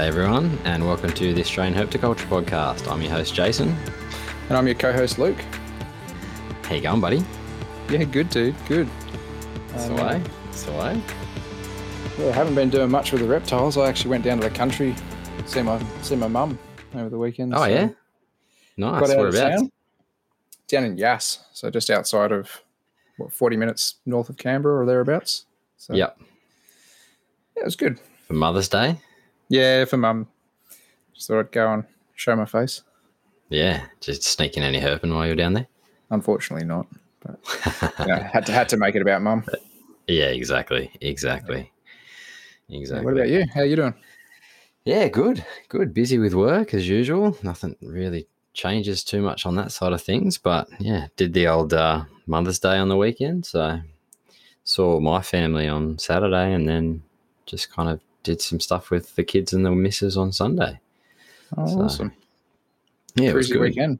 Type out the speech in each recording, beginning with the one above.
G'day, everyone, and welcome to the Australian Herpetoculture Podcast. I'm your host, Jason. And I'm your co-host Luke. How you going, buddy? Yeah, good dude, good. It's Um. It's away. Yeah, I haven't been doing much with the reptiles. I actually went down to the country, see my see my mum over the weekend. Oh so yeah, got nice. out of Whereabouts? town, down in Yass, so just outside of what forty minutes north of Canberra or thereabouts. So Yep. yeah, it was good. For Mother's Day. Yeah, for mum, just thought I'd go and show my face. Yeah, just sneaking any herping while you're down there. Unfortunately, not. But you know, had to had to make it about mum. Yeah, exactly, exactly, exactly. What about you? How you doing? Yeah, good, good. Busy with work as usual. Nothing really changes too much on that side of things. But yeah, did the old uh, Mother's Day on the weekend. So saw my family on Saturday, and then just kind of did some stuff with the kids and the missus on Sunday. Oh, So, awesome. Yeah, it was good. weekend.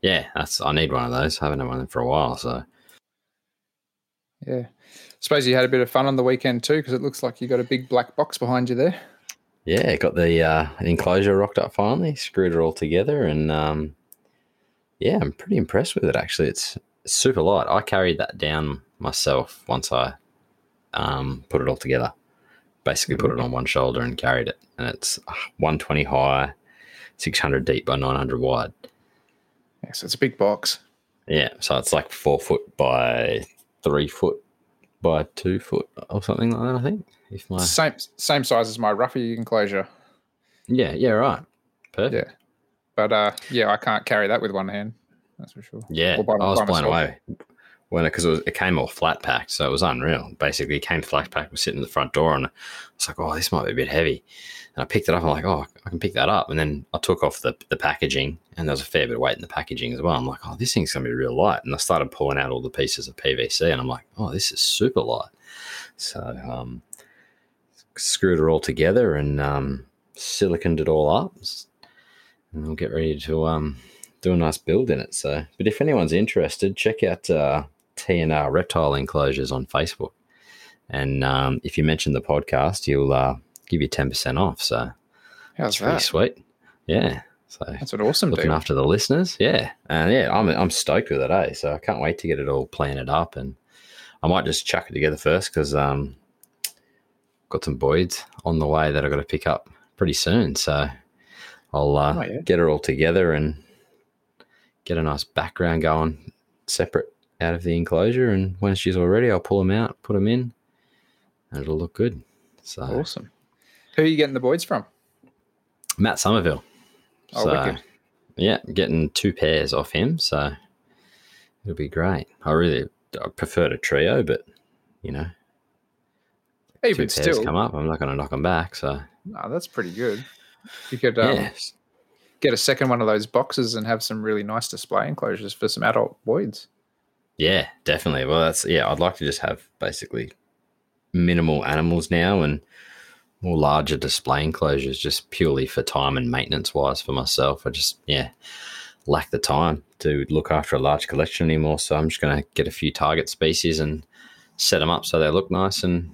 Yeah, that's I need one of those. I haven't had one for a while. So Yeah. Suppose you had a bit of fun on the weekend too, because it looks like you got a big black box behind you there. yeah, got the uh, enclosure rocked up finally. Screwed it all together, and um, yeah, I'm pretty impressed with it. Actually, it's super light. I carried that down myself once I um, put it all together. Basically, put it on one shoulder and carried it, and it's 120 high, 600 deep by 900 wide. Yeah, so it's a big box. Yeah, so it's like four foot by three foot by two foot or something like that. I think. If my Same same size as my Ruffy enclosure. yeah, yeah, right, perfect. Yeah. But uh yeah, I can't carry that with one hand. That's for sure. Yeah, I was blown away when because it, was it came all flat packed, so it was unreal. Basically, it came flat packed, was sitting in the front door, and I was like, "Oh, this might be a bit heavy." And I picked it up. I'm like, "Oh, I can pick that up." And then I took off the the packaging, and there was a fair bit of weight in the packaging as well. I'm like, "Oh, this thing's gonna be real light." And I started pulling out all the pieces of PVC, and I'm like, "Oh, this is super light." So, um, screwed it all together and um, siliconed it all up, and we'll get ready to um, do a nice build in it. So, but if anyone's interested, check out uh, TNR Reptile Enclosures on Facebook, and um, if you mention the podcast, you'll uh, give you ten percent off. So How's it's pretty sweet. Yeah. So That's an awesome looking deal. after the listeners, yeah, and yeah, I'm I'm stoked with it, eh? So I can't wait to get it all planted up, and I might just chuck it together first because um, got some Boyds on the way that I've got to pick up pretty soon. So I'll uh, Oh, yeah. get it all together and get a nice background going, separate out of the enclosure. And when she's all ready, I'll pull them out, put them in, and it'll look good. So Awesome. Who are you getting the Boyd's from? Matt Somerville. Oh, so, wicked. yeah, getting two pairs off him, so it'll be great. I really I prefer a trio, but you know, two Even pairs still, come up, I'm not going to knock them back. So no, that's pretty good. You could um, yeah, get a second one of those boxes and have some really nice display enclosures for some adult Boyd's. Yeah, definitely. Well, that's yeah. I'd like to just have basically minimal animals now and more larger display enclosures, just purely for time and maintenance wise for myself. I just yeah lack the time to look after a large collection anymore. So I'm just going to get a few target species and set them up so they look nice and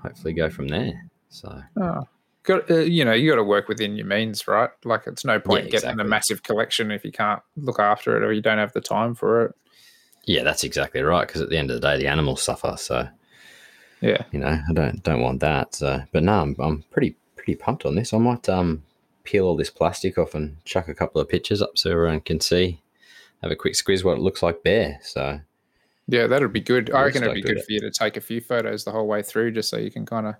hopefully go from there. So Oh. Got uh, you know you got to work within your means, right? Like it's no point Yeah, getting exactly. a massive collection if you can't look after it or you don't have the time for it. Yeah, that's exactly right. Because at the end of the day, the animals suffer. So Yeah, you know, I don't don't want that. So, but no, I'm, I'm pretty pretty pumped on this. I might um peel all this plastic off and chuck a couple of pictures up so everyone can see. Have a quick squeeze what it looks like bare. So yeah, that'd be good. I reckon it'd be good it. for you to take a few photos the whole way through, just so you can kind of,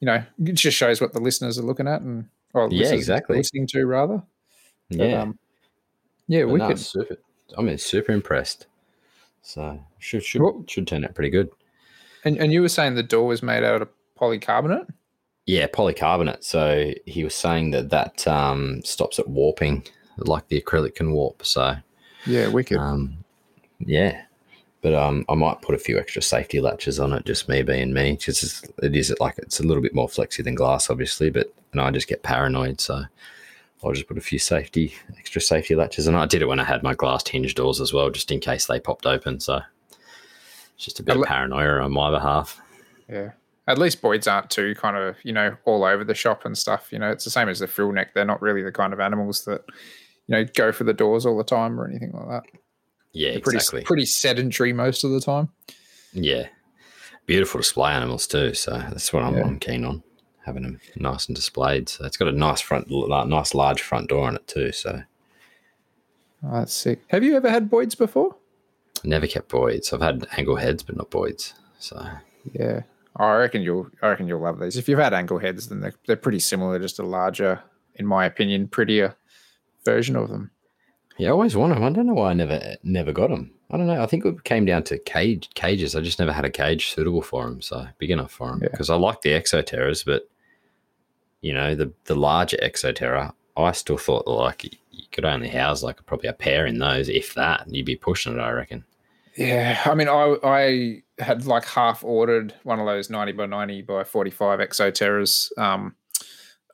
you know, it just shows what the listeners are looking at and or Yeah, exactly. listening to rather. But, yeah, um, yeah, we no, could. super. I mean, super impressed. So should should Well- should turn out pretty good. And, and you were saying the door was made out of polycarbonate. Yeah, polycarbonate. So he was saying that that um, stops it warping, like the acrylic can warp. So Yeah, wicked. um, yeah, but um, I might put a few extra safety latches on it. Just me being me, because it is like it's a little bit more flexy than glass, obviously. But and I just get paranoid, so I'll just put a few safety, extra safety latches. And I did it when I had my glass hinge doors as well, just in case they popped open. So it's just a bit I of paranoia on my behalf. Yeah. At least Boyd's aren't too kind of, you know, all over the shop and stuff. You know, it's the same as the frill neck. They're not really the kind of animals that, you know, go for the doors all the time or anything like that. Yeah, They're pretty, exactly. pretty sedentary most of the time. Yeah, beautiful display animals too. So that's what I'm, Yeah. I'm keen on having them nice and displayed. So it's got a nice front, nice large front door on it too. So Oh, that's sick. Have you ever had Boyd's before? I never kept Boyd's. I've had angle heads, but not Boyd's. So Yeah. I reckon you'll I reckon you'll love these. If you've had angle heads, then they're, they're pretty similar, just a larger, in my opinion, prettier version of them. yeah, I always wanted them. I don't know why I never never got them. I don't know. I think it came down to cage cages. I just never had a cage suitable for them, so big enough for them. Yeah. Because I like the Exoterras, but you know the the larger Exoterra, I still thought that like you could only house like probably a pair in those, if that. You'd be pushing it, I reckon. Yeah, I mean, I I had like half ordered one of those ninety by ninety by forty five Exoterras, um,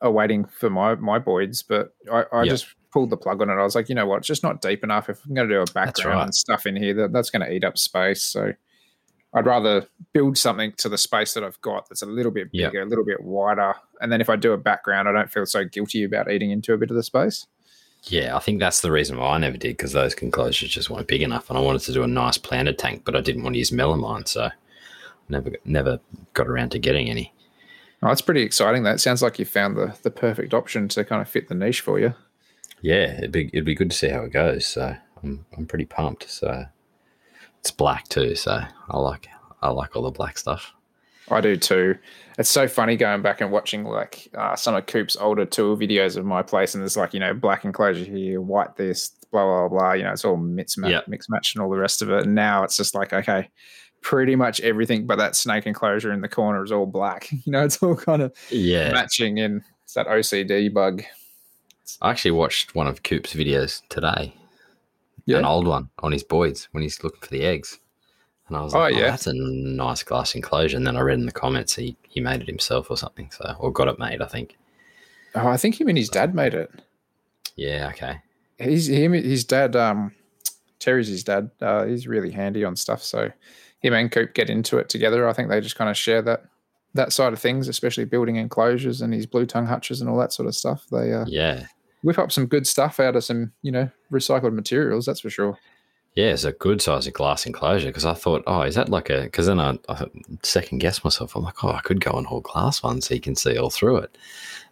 awaiting for my my Boyd's, but I, I Yeah. just pulled the plug on it. I was like, you know what, it's just not deep enough. If I'm going to do a background right. and stuff in here, that, that's going to eat up space. So I'd rather build something to the space that I've got that's a little bit Yeah. bigger, a little bit wider, and then if I do a background, I don't feel so guilty about eating into a bit of the space. Yeah, I think that's the reason why I never did because those enclosures just weren't big enough, and I wanted to do a nice planted tank, but I didn't want to use melamine, so never never got around to getting any. Oh, that's pretty exciting. That sounds like you found the the perfect option to kind of fit the niche for you. Yeah, it'd be it'd be good to see how it goes. So I'm I'm pretty pumped. So it's black too, so I like I like all the black stuff. I do too. It's so funny going back and watching like uh, some of Coop's older tour videos of my place, and there's like you know black enclosure here, white this, blah blah blah. You know, it's all mixed match, Yeah. mixed match, and all the rest of it. And now it's just like okay, pretty much everything but that snake enclosure in the corner is all black. You know, it's all kind of Yeah, matching in. It's that OCD bug. I actually watched one of Coop's videos today, Yeah. an old one on his Boyd's when he's looking for the eggs, and I was Oh, like, oh, yeah. that's a nice glass enclosure. And then I read in the comments he he made it himself or something, so or got it made, I think. Oh, I think him and his dad made it. Yeah, okay. he's him his dad um terry's his dad uh he's really handy on stuff so him and coop get into it together i think they just kind of share that that side of things especially building enclosures and his blue tongue hutches and all that sort of stuff they uh, Yeah, whip up some good stuff out of some you know recycled materials that's for sure Yeah, it's a good size of glass enclosure because I thought, oh, is that like a? Because then I, I second guessed myself. I'm like, oh, I could go and haul glass one so you can see all through it.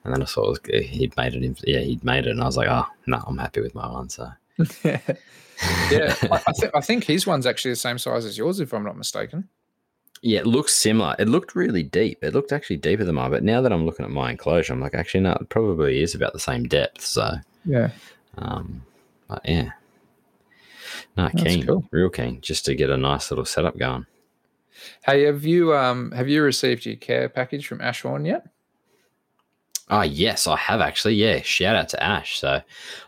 And then I it was, eh, he'd made it. In, yeah, he'd made it, and I was like, oh, no, I'm happy with my one. So yeah yeah I, I, th- I think his one's actually the same size as yours if i'm not mistaken yeah, it looks similar. It looked really deep. It looked actually deeper than mine. But now that I'm looking at my enclosure, I'm like, actually, no, it probably is about the same depth. So, yeah um, but yeah, no, That's keen, cool. real keen, just to get a nice little setup going. hey have you um have you received your care package from ashbourne yet Ah, yes, I have actually. Yeah, shout out to Ash. So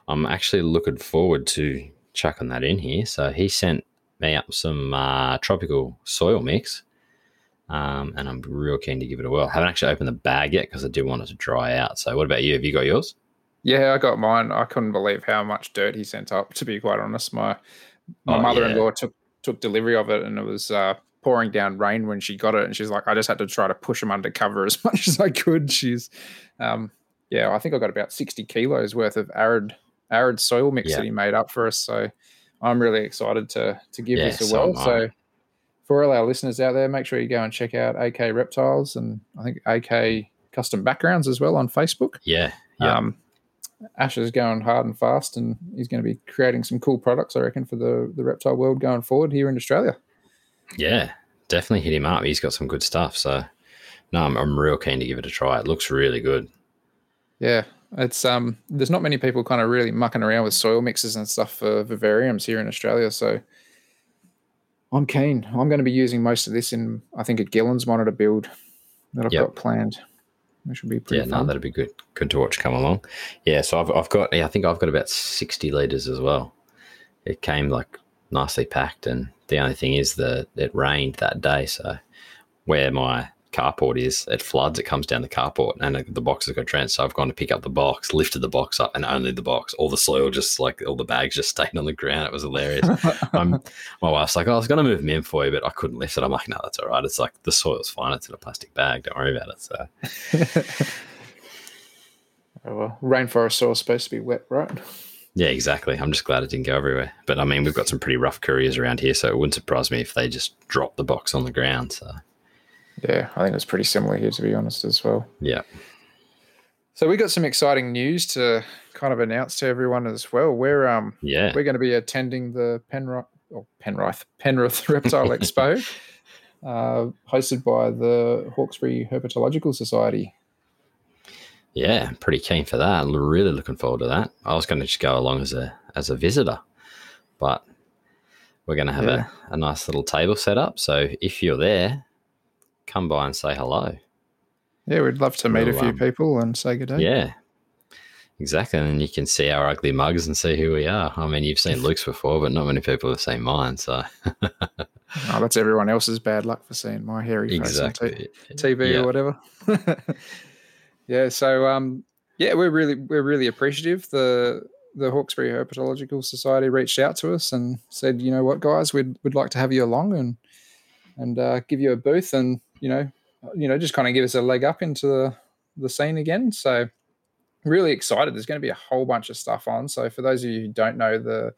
I'm actually looking forward to chucking that in here. So he sent me up some uh, tropical soil mix, um, and I'm real keen to give it a whirl. haven't actually opened the bag yet because I do want it to dry out. So what about you? Have you got yours? Yeah, I got mine. I couldn't believe how much dirt he sent up. To be quite honest, my my Oh, mother-in-law took took delivery of it, and it was uh, pouring down rain when she got it, and she's like, I just had to try to push them under cover as much as I could. She's, um, yeah, I think I got about sixty kilos worth of arid arid soil mix Yeah. that he made up for us. So I'm really excited to to give Yeah, this a so whirl. So. For all our listeners out there, make sure you go and check out AK Reptiles and I think AK Custom Backgrounds as well on Facebook. Yeah, yeah, Um, Ash is going hard and fast, and he's going to be creating some cool products, I reckon, for the, the reptile world going forward here in Australia. yeah. Definitely hit him up. He's got some good stuff. So no, I'm, I'm real keen to give it a try. It looks really good. Yeah, it's um, there's not many people kind of really mucking around with soil mixes and stuff for vivariums here in Australia, so I'm keen. I'm going to be using most of this in, I think, a Gillen's monitor build that I've Yep. got planned, That should be pretty yeah, no, that'd be good. Good to watch come along. Yeah, so I've, I've got, yeah, I think I've got about 60 litres as well. It came like nicely packed, and the only thing is that it rained that day. So where my carport is, it floods, it comes down the carport, and the box has got drenched. So I've gone to pick up the box, lifted the box up, and only the box. All the soil just like all the bags just stayed on the ground. It was hilarious. um, my wife's like, oh, I was going to move them in for you, but I couldn't lift it. I'm like, no, that's all right. It's like the soil's fine. It's in a plastic bag. Don't worry about it. So. oh, well, rainforest soil's supposed to be wet, right? Yeah, exactly. I'm just glad it didn't go everywhere. But I mean, we've got some pretty rough couriers around here, so it wouldn't surprise me if they just dropped the box on the ground. So, yeah, I think it's pretty similar here, to be honest, as well. Yeah. So we got some exciting news to kind of announce to everyone as well. We're um yeah we're going to be attending the Penrith or Penrith Penrith Reptile Expo, uh, hosted by the Hawkesbury Herpetological Society. Yeah, pretty keen for that. I'm really looking forward to that. I was going to just go along as a as a visitor, but we're going to have yeah. a, a nice little table set up. So if you're there, come by and say hello. Yeah, we'd love to meet we'll, a few um, people and say good day. Yeah, exactly. And you can see our ugly mugs and see who we are. I mean, you've seen Luke's before, but not many people have seen mine. So oh, that's everyone else's bad luck for seeing my hairy exactly. face on t- TV yeah. or whatever. yeah. So um, yeah, we're really we're really appreciative. The the Hawkesbury Herpetological Society reached out to us and said, you know what, guys, we'd we'd like to have you along and and uh, give you a booth and you know you know just kind of give us a leg up into the the scene again. So really excited. There's going to be a whole bunch of stuff on. So for those of you who don't know, the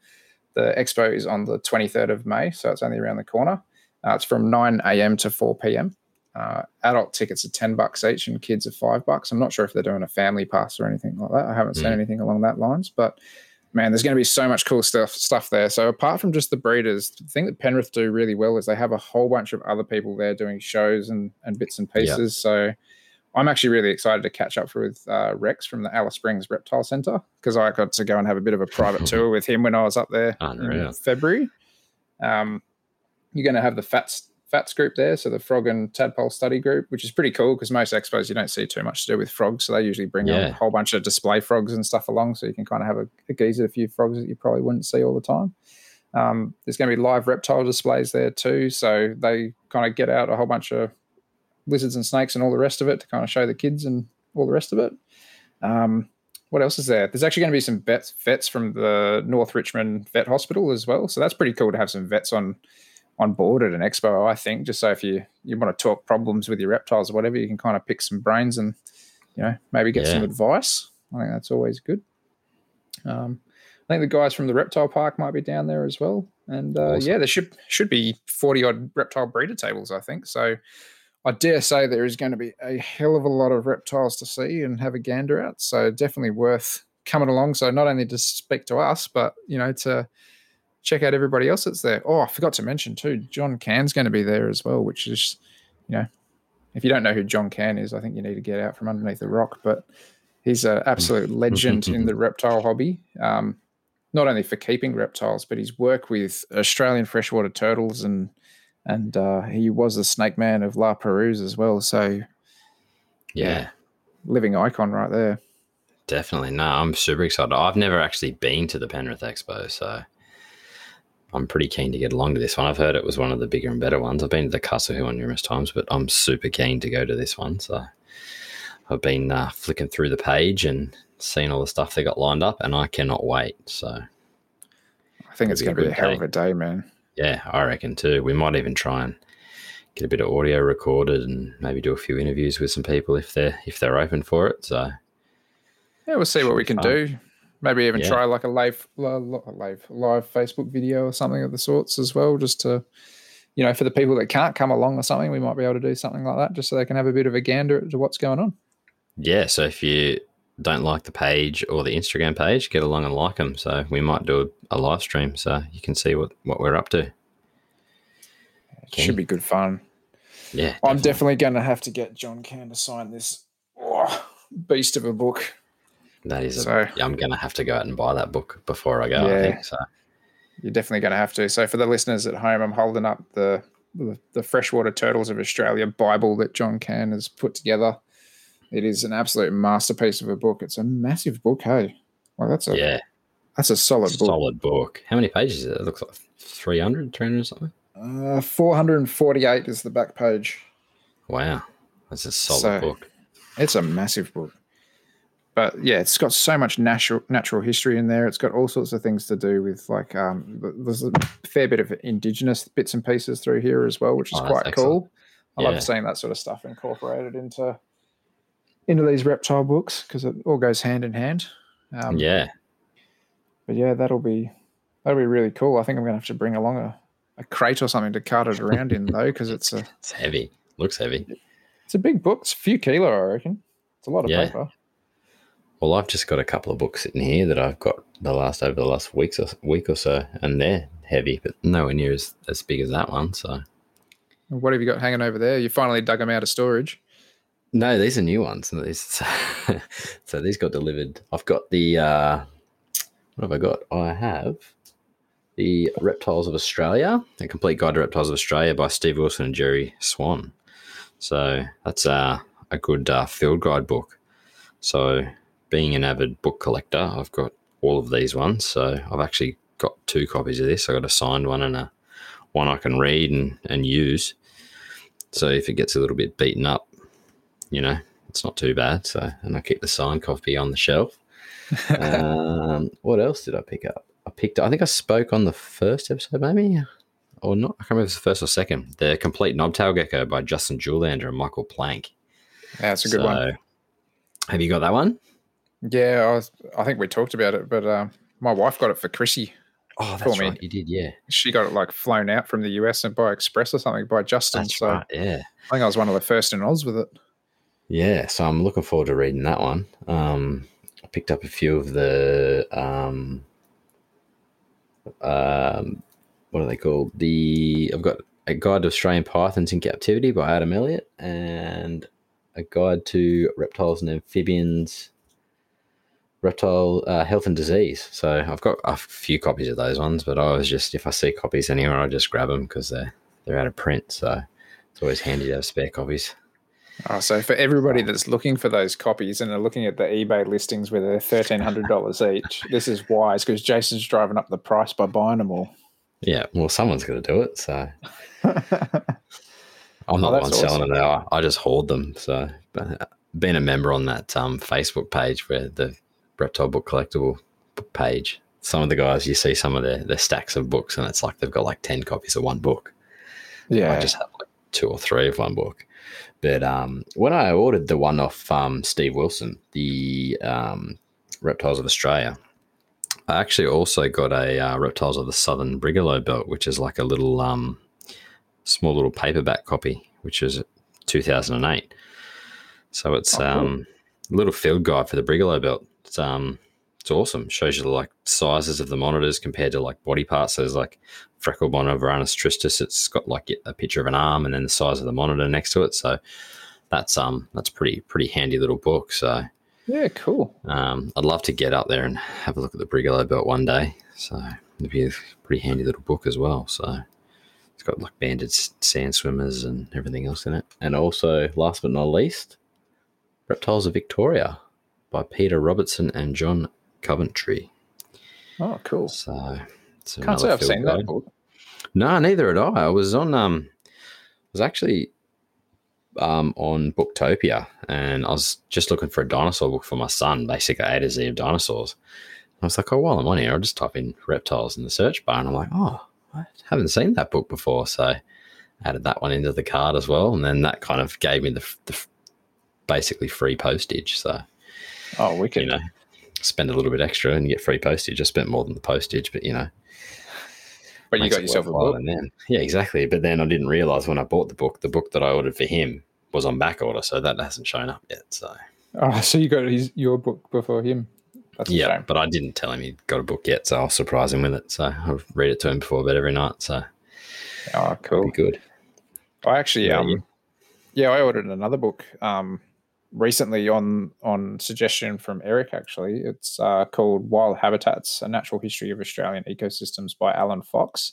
the expo is on the 23rd of May, so it's only around the corner. Uh, it's from 9 a.m. to 4 p.m. Uh, adult tickets are 10 bucks each and kids are five bucks. I'm not sure if they're doing a family pass or anything like that. I haven't mm. seen anything along that lines, but man, there's going to be so much cool stuff stuff there. So apart from just the breeders, the thing that Penrith do really well is they have a whole bunch of other people there doing shows and, and bits and pieces. So I'm actually really excited to catch up with uh, Rex from the Alice Springs Reptile Centre because I got to go and have a bit of a private tour with him when I was up there Unreal. in February. Um, you're going to have the Fats FATS group there, so the frog and tadpole study group, which is pretty cool because most expos you don't see too much to do with frogs, so they usually bring yeah. a whole bunch of display frogs and stuff along, so you can kind of have a, a gaze at a few frogs that you probably wouldn't see all the time. Um, there's going to be live reptile displays there too, so they kind of get out a whole bunch of lizards and snakes and all the rest of it to kind of show the kids and all the rest of it. Um, what else is there? There's actually going to be some vets, vets from the North Richmond Vet Hospital as well, so that's pretty cool to have some vets on on board at an expo. I think just so if you you want to talk problems with your reptiles or whatever, you can kind of pick some brains and you know maybe get yeah. some advice. I think that's always good. Um, I think the guys from the reptile park might be down there as well, and uh, awesome. yeah, there should should be forty odd reptile breeder tables. I think so. I dare say there is going to be a hell of a lot of reptiles to see and have a gander at. So definitely worth coming along. So not only to speak to us, but you know to check out everybody else that's there. Oh, I forgot to mention too, John Cann's going to be there as well, which is, you know, if you don't know who John Cann is, I think you need to get out from underneath the rock. But he's an absolute legend in the reptile hobby. Um, not only for keeping reptiles, but his work with Australian freshwater turtles and and uh, he was the snake man of La Perouse as well. So, yeah. yeah, living icon right there. Definitely. No, I'm super excited. I've never actually been to the Penrith Expo, so I'm pretty keen to get along to this one. I've heard it was one of the bigger and better ones. I've been to the Castle one numerous times, but I'm super keen to go to this one. So I've been uh, flicking through the page and seeing all the stuff they got lined up, and I cannot wait. So I think it's going to be a hell day. of a day, man. Yeah, I reckon too. We might even try and get a bit of audio recorded and maybe do a few interviews with some people if they're if they're open for it. So yeah, we'll see what we can fun. do. Maybe even yeah. try like a live, live, live Facebook video or something of the sorts as well, just to, you know, for the people that can't come along or something, we might be able to do something like that, just so they can have a bit of a gander to what's going on. Yeah. So if you don't like the page or the Instagram page, get along and like them. So we might do a, a live stream so you can see what what we're up to. It should be good fun. Yeah, definitely. I'm definitely going to have to get John Cann to sign this oh, beast of a book. That is, so, I'm going to have to go out and buy that book before I go. Yeah, I think so. You're definitely going to have to. So for the listeners at home, I'm holding up the the, the Freshwater Turtles of Australia Bible that John Cann has put together. It is an absolute masterpiece of a book. It's a massive book. Hey, well, that's a yeah, that's a solid book. Solid book. How many pages is it? It looks like 300, 300 or something. Uh, 448 is the back page. Wow. That's a solid So- book. It's a massive book. But yeah, it's got so much natural natural history in there. It's got all sorts of things to do with like um, th- there's a fair bit of indigenous bits and pieces through here as well, which is Oh, quite excellent. cool. I Yeah. love seeing that sort of stuff incorporated into into these reptile books because it all goes hand in hand. Um, yeah, But yeah, that'll be that'll be really cool. I think I'm gonna have to bring along a, a crate or something to cart it around in though, because it's a it's heavy. Looks heavy. it's a big book. It's a few kilo, I reckon. It's a lot of Yeah. paper. Well, I've just got a couple of books sitting here that I've got the last over the last weeks or week or so, and they're heavy, but nowhere near as, as big as that one. So What have you got hanging over there? You finally dug them out of storage. no, these are new ones. These, so these got delivered. I've got the uh, what have I got? I have the Reptiles of Australia, a complete guide to reptiles of Australia by Steve Wilson and Gerry Swan. So that's uh, a good uh, field guide book. So being an avid book collector, I've got all of these ones. So I've actually got two copies of this. I got a signed one and a one I can read and, and use. So if it gets a little bit beaten up, you know, it's not too bad. So and I keep the signed copy on the shelf. um, what else did I pick up? I picked. I think I spoke on the first episode, maybe, or not. I can't remember if it's the first or second. The complete knobtail gecko by Justin Julander and Michael Plank. Yeah, it's a good one. Have you got that one? Yeah, I, was, I think we talked about it, but um, my wife got it for Chrissy. Oh, For that's me. right. You did, yeah. She got it like flown out from the US and by express or something by Justin. That's so right. Yeah. I think I was one of the first in Oz with it. Yeah, so I'm looking forward to reading that one. Um, I picked up a few of the um, um, what are they called? The I've got a guide to Australian pythons in captivity by Adam Elliott and a guide to reptiles and amphibians, reptile uh, health and disease. So I've got a few copies of those ones, but I was just if I see copies anywhere, I just grab them because they're they're out of print. So it's always handy to have spare copies. Oh, so for everybody that's looking for those copies and are looking at the eBay listings where they're thirteen hundred dollars each, this is wise because Jason's driving up the price by buying them all. Yeah, well, someone's going to do it. So I'm Oh, not the one selling it. I, I just hoard them. So but uh, being a member on that um, Facebook page where the reptile book collectible page, some of the guys you see some of their, their stacks of books, and it's like they've got like ten copies of one book. yeah, I just have like two or three of one book. But um, when I ordered the one off um, Steve Wilson, the um, Reptiles of Australia, I actually also got a uh, Reptiles of the Southern Brigalow belt, which is like a little um, small little paperback copy, which is 2008. So it's Oh, cool. um, a little field guide for the Brigalow belt. It's um, it's awesome. Shows you the like sizes of the monitors compared to like body parts. So there's like freckle monitor Varanus tristis. It's got like a picture of an arm and then the size of the monitor next to it. So that's um that's pretty pretty handy little book. So yeah, cool. um, I'd love to get up there and have a look at the Brigalow belt one day. So it'd be a pretty handy little book as well. So it's got like banded sand swimmers and everything else in it. And also, last but not least, Reptiles of Victoria by Peter Robertson and John Coventry. Oh, cool. So it's Can't say I've seen guide. that book. No, neither had I. I was on um I was actually um on Booktopia and I was just looking for a dinosaur book for my son, basically A to Z of dinosaurs. I was like, oh while I'm on here, I'll just type in reptiles in the search bar and I'm like, oh, I haven't seen that book before. So I added that one into the card as well. And then that kind of gave me the, the basically free postage. So Oh, wicked. you know, spend a little bit extra and get free postage. I spent more than the postage, but you know, but you got yourself a book. And then, yeah, exactly. But then I didn't realize when I bought the book, the book that I ordered for him was on back order, so that hasn't shown up yet. So Oh, so you got his your book before him. That's yeah, but I didn't tell him he got a book yet, so I'll surprise him with it. So I'll read it to him before bed every night. So Oh, cool. be good. I actually, Yeah, um, yeah, I ordered another book um, recently on on suggestion from Eric. Actually, it's uh, called Wild Habitats: A Natural History of Australian Ecosystems by Alan Fox.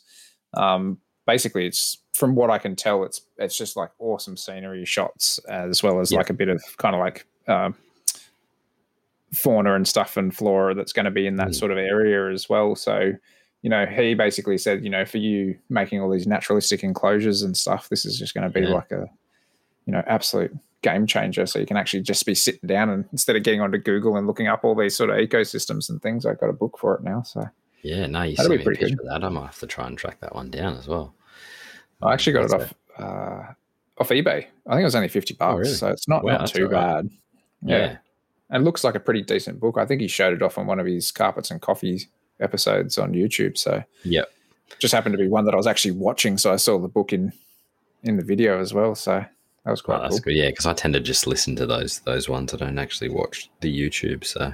Um, basically, it's from what I can tell, it's it's just like awesome scenery shots as well as Yeah. like a bit of kind of like. Um, fauna and stuff and flora that's going to be in that Mm. sort of area as well so you know, he basically said, you know, for you making all these naturalistic enclosures and stuff, this is just going to be Yeah. like a, you know, absolute game changer. So you can actually just be sitting down and instead of getting onto Google and looking up all these sort of ecosystems and things, I've got a book for it now. So Yeah, no, you That'll be pretty good. that. I might have to try and track that one down as well. I actually got it off uh, off eBay. I think it was only fifty bucks, Oh, really? so it's not Wow, not too right. bad. Yeah. Yeah. and looks like a pretty decent book. I think he showed it off on one of his carpets and coffee episodes on YouTube. So yeah, just happened to be one that I was actually watching, so I saw the book in in the video as well. So that was Well, quite that's cool. good. Yeah, because I tend to just listen to those those ones. I don't actually watch the YouTube. So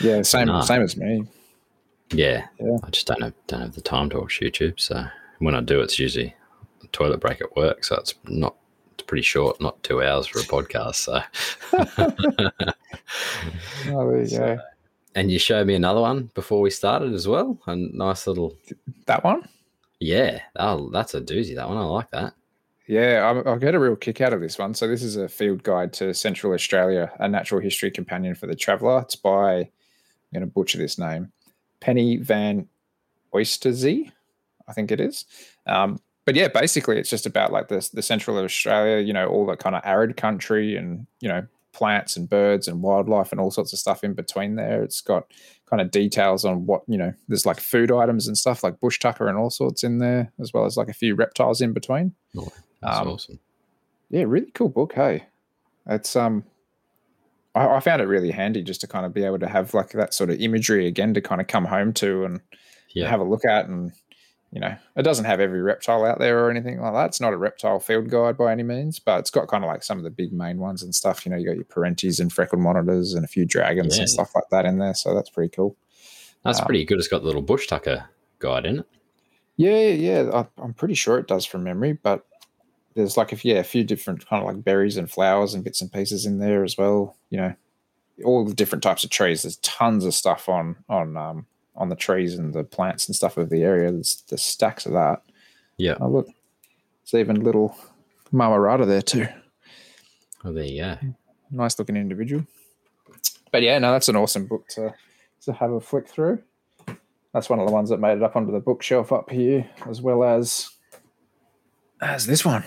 Yeah, same Nah. same as me. yeah, Yeah. I just don't have don't have the time to watch YouTube. So when I do, it's usually a toilet break at work. So it's not it's pretty short, not two hours for a podcast. So Oh, there you So- go. and you showed me another one before we started as well. A nice little That one. yeah. Oh, that's a doozy. That one I like that. Yeah, I, I get a real kick out of this one. So this is a field guide to Central Australia, a natural history companion for the traveller. It's by I'm going to butcher this name, Penny Van Oysterzy, I think it is. Um, but yeah, basically, it's just about like the the Central Australia, you know, all the kind of arid country and you know plants and birds and wildlife and all sorts of stuff in between there. It's got kind of details on what you know. There's like food items and stuff like bush tucker and all sorts in there, as well as like a few reptiles in between. That's Um, awesome. Yeah, really cool book. Hey, it's um, I, I found it really handy just to kind of be able to have like that sort of imagery again to kind of come home to and Yeah. have a look at. And you know, it doesn't have every reptile out there or anything like that. It's not a reptile field guide by any means, but it's got kind of like some of the big main ones and stuff. You know, you got your perenties and freckled monitors and a few dragons Yeah. and stuff like that in there. So that's pretty cool. That's um, pretty good. It's got the little bush tucker guide in it. Yeah, yeah, I, I'm pretty sure it does from memory, but there's like if yeah, a few different kind of like berries and flowers and bits and pieces in there as well. You know, all the different types of trees. There's tons of stuff on on um on the trees and the plants and stuff of the area. There's the stacks of that. Yeah. Oh look, there's even little Marmarata there too. Oh, there you go. Nice looking individual. But yeah, no, that's an awesome book to to have a flick through. That's one of the ones that made it up onto the bookshelf up here, as well as as this one.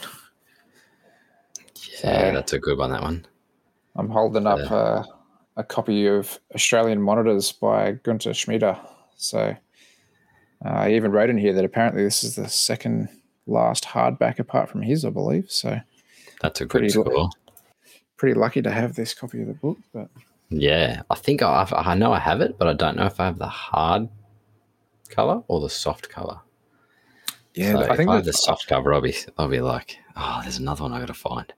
Yeah, that's a good one. That one. I'm holding up Yeah. uh, a copy of Australian Monitors by Gunther Schmida. So uh, I even wrote in here that apparently this is the second last hardback apart from his, I believe. So That's a Pretty score. pretty lucky to have this copy of the book. But Yeah, I think I I know I have it, but I don't know if I have the hard color or the soft cover. yeah, So I think I have the soft cover, I'll be I'll be like, oh, there's another one I got to find.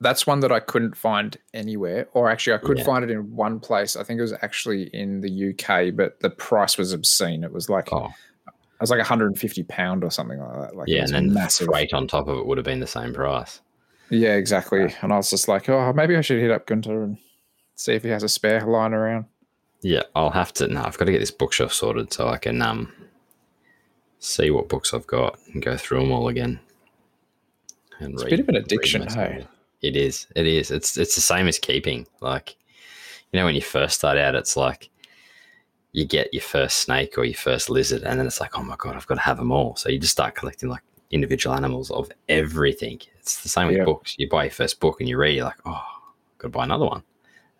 That's one that I couldn't find anywhere, or actually, I could Yeah. find it in one place. I think it was actually in the UK, but the price was obscene. It was like Oh, it was like 150 pound or something like that. Like yeah, and then massive. the freight on top of it would have been the same price. Yeah, exactly. And I was just like, oh, maybe I should hit up Gunther and see if he has a spare lying around. Yeah, I'll have to. No, I've got to get this bookshelf sorted so I can um see what books I've got and go through them all again. And It's a bit of an addiction, hey? It. Is. It is. It's it's the same as keeping. Like, you know, when you first start out, it's like you get your first snake or your first lizard, and then it's like, oh my god, I've got to have them all. So you just start collecting like individual animals of everything. It's the same with Yeah. books. You buy your first book and you read, you're like, oh, got to buy another one.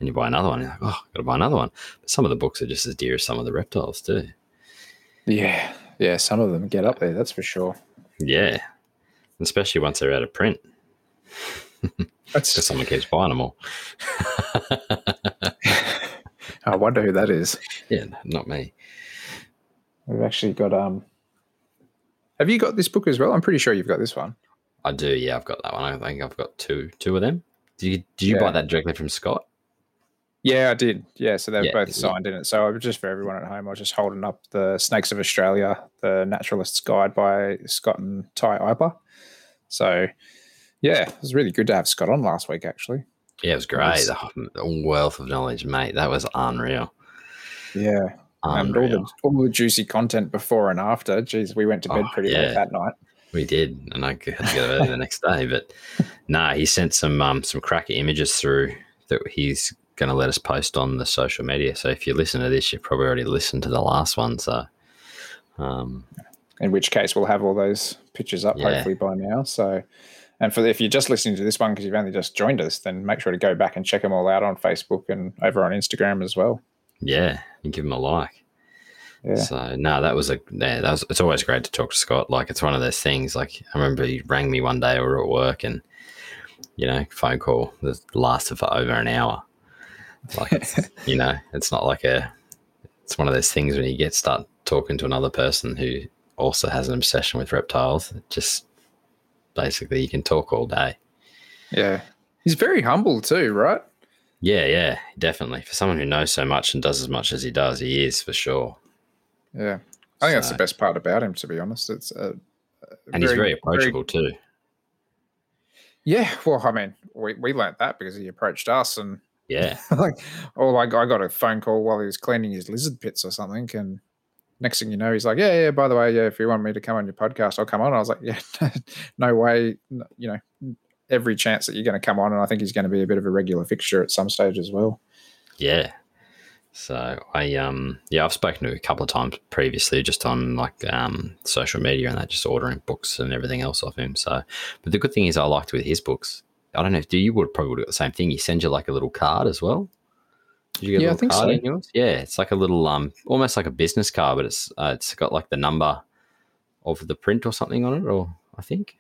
And you buy another one, and you're like, oh, got to buy another one. But some of the books are just as dear as some of the reptiles too. Yeah, yeah. Some of them get up there, that's for sure. Yeah, especially once they're out of print, because That's. someone keeps buying them all. I wonder who that is. yeah, not me. We've actually got. um Have you got this book as well? I'm pretty sure you've got this one. I do. Yeah, I've got that one. I think I've got two, two of them. Did you, did you buy that directly from Scott? Yeah, I did. Yeah, so they're Yeah, both yeah. signed in it. So I was just for everyone at home, I was just holding up the Snakes of Australia, the Naturalist's Guide by Scott and Ty Eipper. So yeah, it was really good to have Scott on last week. Actually, Yeah, it was great. The wealth of knowledge, mate. That was unreal. yeah, and all the all the juicy content before and after. Geez, we went to bed Oh, pretty yeah. late that night. We did, and I had to go early the next day. But nah, he sent some um, some cracker images through that he's going to let us post on the social media. So if you listen to this, you've probably already listened to the last one. So um, In which case, we'll have all those pictures up Yeah. hopefully by now. So And for if you're just listening to this one because you've only just joined us, then make sure to go back and check them all out on Facebook and over on Instagram as well. Yeah, and give them a like. Yeah. So no, that was a yeah, that was it's always great to talk to Scott. Like it's one of those things. Like I remember he rang me one day, we were at work, and you know, phone call that lasted for over an hour. Like it's, you know, it's not like a. It's one of those things when you get start talking to another person who also has an obsession with reptiles. It just basically you can talk all day. Yeah. He's very humble too, right? Yeah, yeah, definitely. For someone who knows so much and does as much as he does, he is for sure. Yeah. I think that's the best part about him, to be honest. It's uh, And he's very approachable too. yeah. Well, I mean, we, we learnt that because he approached us and Yeah, like, oh, like I got a phone call while he was cleaning his lizard pits or something, and next thing you know, he's like, "Yeah, yeah. By the way, yeah, if you want me to come on your podcast, I'll come on." I was like, "Yeah, no way. You know, every chance that you're going to come on, and I think he's going to be a bit of a regular fixture at some stage as well." yeah. So I um yeah I've spoken to a couple of times previously just on like um social media and that just ordering books and everything else off him. So but the good thing is I liked with his books. I don't know if do you would probably do the same thing. He sends you like a little card as well. Did you get Yeah, a I little think card so. in yours? Yeah, it's like a little um almost like a business card, but it's uh, it's got like the number of the print or something on it, or I think.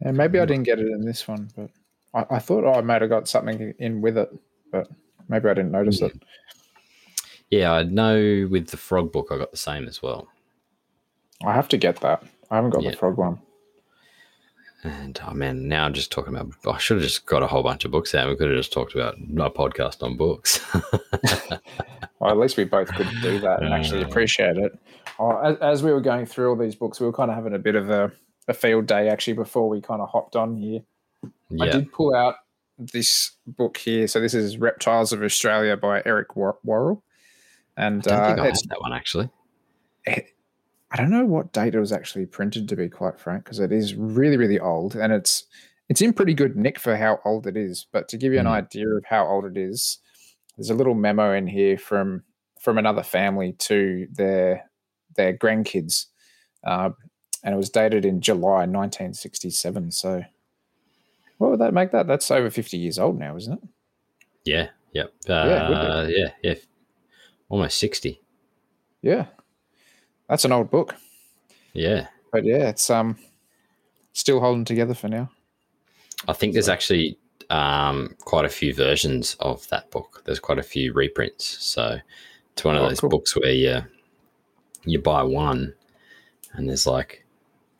And maybe I didn't get it in this one, but I, I thought I might have got something in with it, but maybe I didn't notice it. Yeah, I know with the frog book I got the same as well. I have to get that. I haven't got Yeah. the frog one. And oh man, now I'm just talking about. I should have just got a whole bunch of books out. We could have just talked about a podcast on books. Well, at least we both could do that and actually appreciate it. Oh, as, as we were going through all these books, we were kind of having a bit of a, a field day actually before we kind of hopped on here. I did pull out this book here. So this is Reptiles of Australia by Eric War- Worrell. And I don't uh, think I had that one actually. I don't know what date it was actually printed, to be quite frank, because it is really, really old, and it's it's in pretty good nick for how old it is. But to give you an Mm. idea of how old it is, there's a little memo in here from from another family to their their grandkids, uh, and it was dated in July 1967. So, what would that make that? That's over 50 years old now, isn't it? Yeah, yep, Yeah, it would be. uh, yeah, yeah, almost sixty. Yeah, that's an old book, Yeah, but yeah, it's um still holding together for now. I think there's actually um, quite a few versions of that book. There's quite a few reprints. So it's one of Oh, those cool. books where you you buy one, and there's like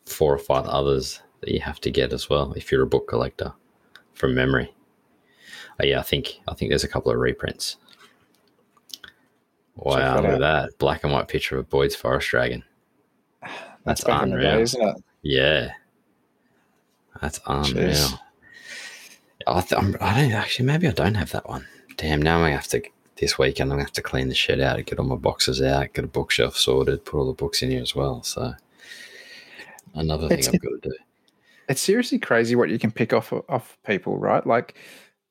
four or five others that you have to get as well if you're a book collector, from memory. Oh, yeah, I think I think there's a couple of reprints. Wow, that look at that black and white picture of a Boyd's forest dragon. That's, That's the day, unreal. isn't it? Yeah, that's unreal. Jeez. I, th- I'm, I don't actually. Maybe I don't have that one. Damn. Now I'm gonna have to this weekend. I'm gonna have to clean the shed out, get all my boxes out, get a bookshelf sorted, put all the books in here as well. So another thing It's- I've got to do. It's seriously crazy what you can pick off off people, right? Like,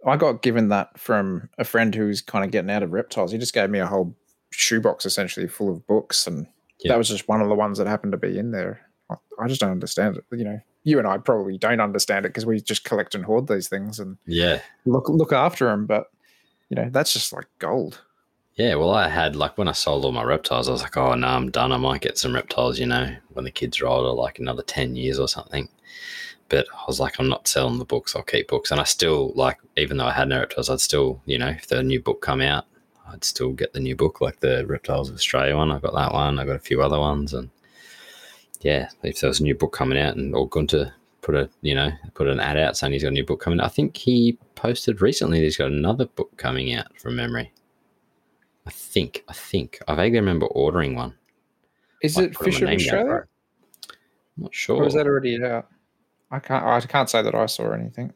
I got given that from a friend who's kind of getting out of reptiles. He just gave me a whole shoebox essentially full of books, and Yeah. that was just one of the ones that happened to be in there. I, I just don't understand it. You know, you and I probably don't understand it because we just collect and hoard these things and Yeah, look look after them. But you know, that's just like gold. yeah. Well, I had like when I sold all my reptiles, I was like, oh no, I'm done. I might get some reptiles. You know, when the kids are older, like another ten years or something. But I was like, I'm not selling the books. I'll keep books, and I still like, even though I had no reptiles, I'd still, you know, if the new book come out, I'd still get the new book, like the Reptiles of Australia one. I got that one. I got a few other ones, and yeah, if there was a new book coming out, and or Gunther put a, you know, put an ad out saying he's got a new book coming. I think he posted recently that he's got another book coming out from memory. I think, I think, I vaguely remember ordering one. Is Might it Fisher my Fish of name down for Australia. I'm not sure. or is that already out? I can't. I can't say that I saw anything.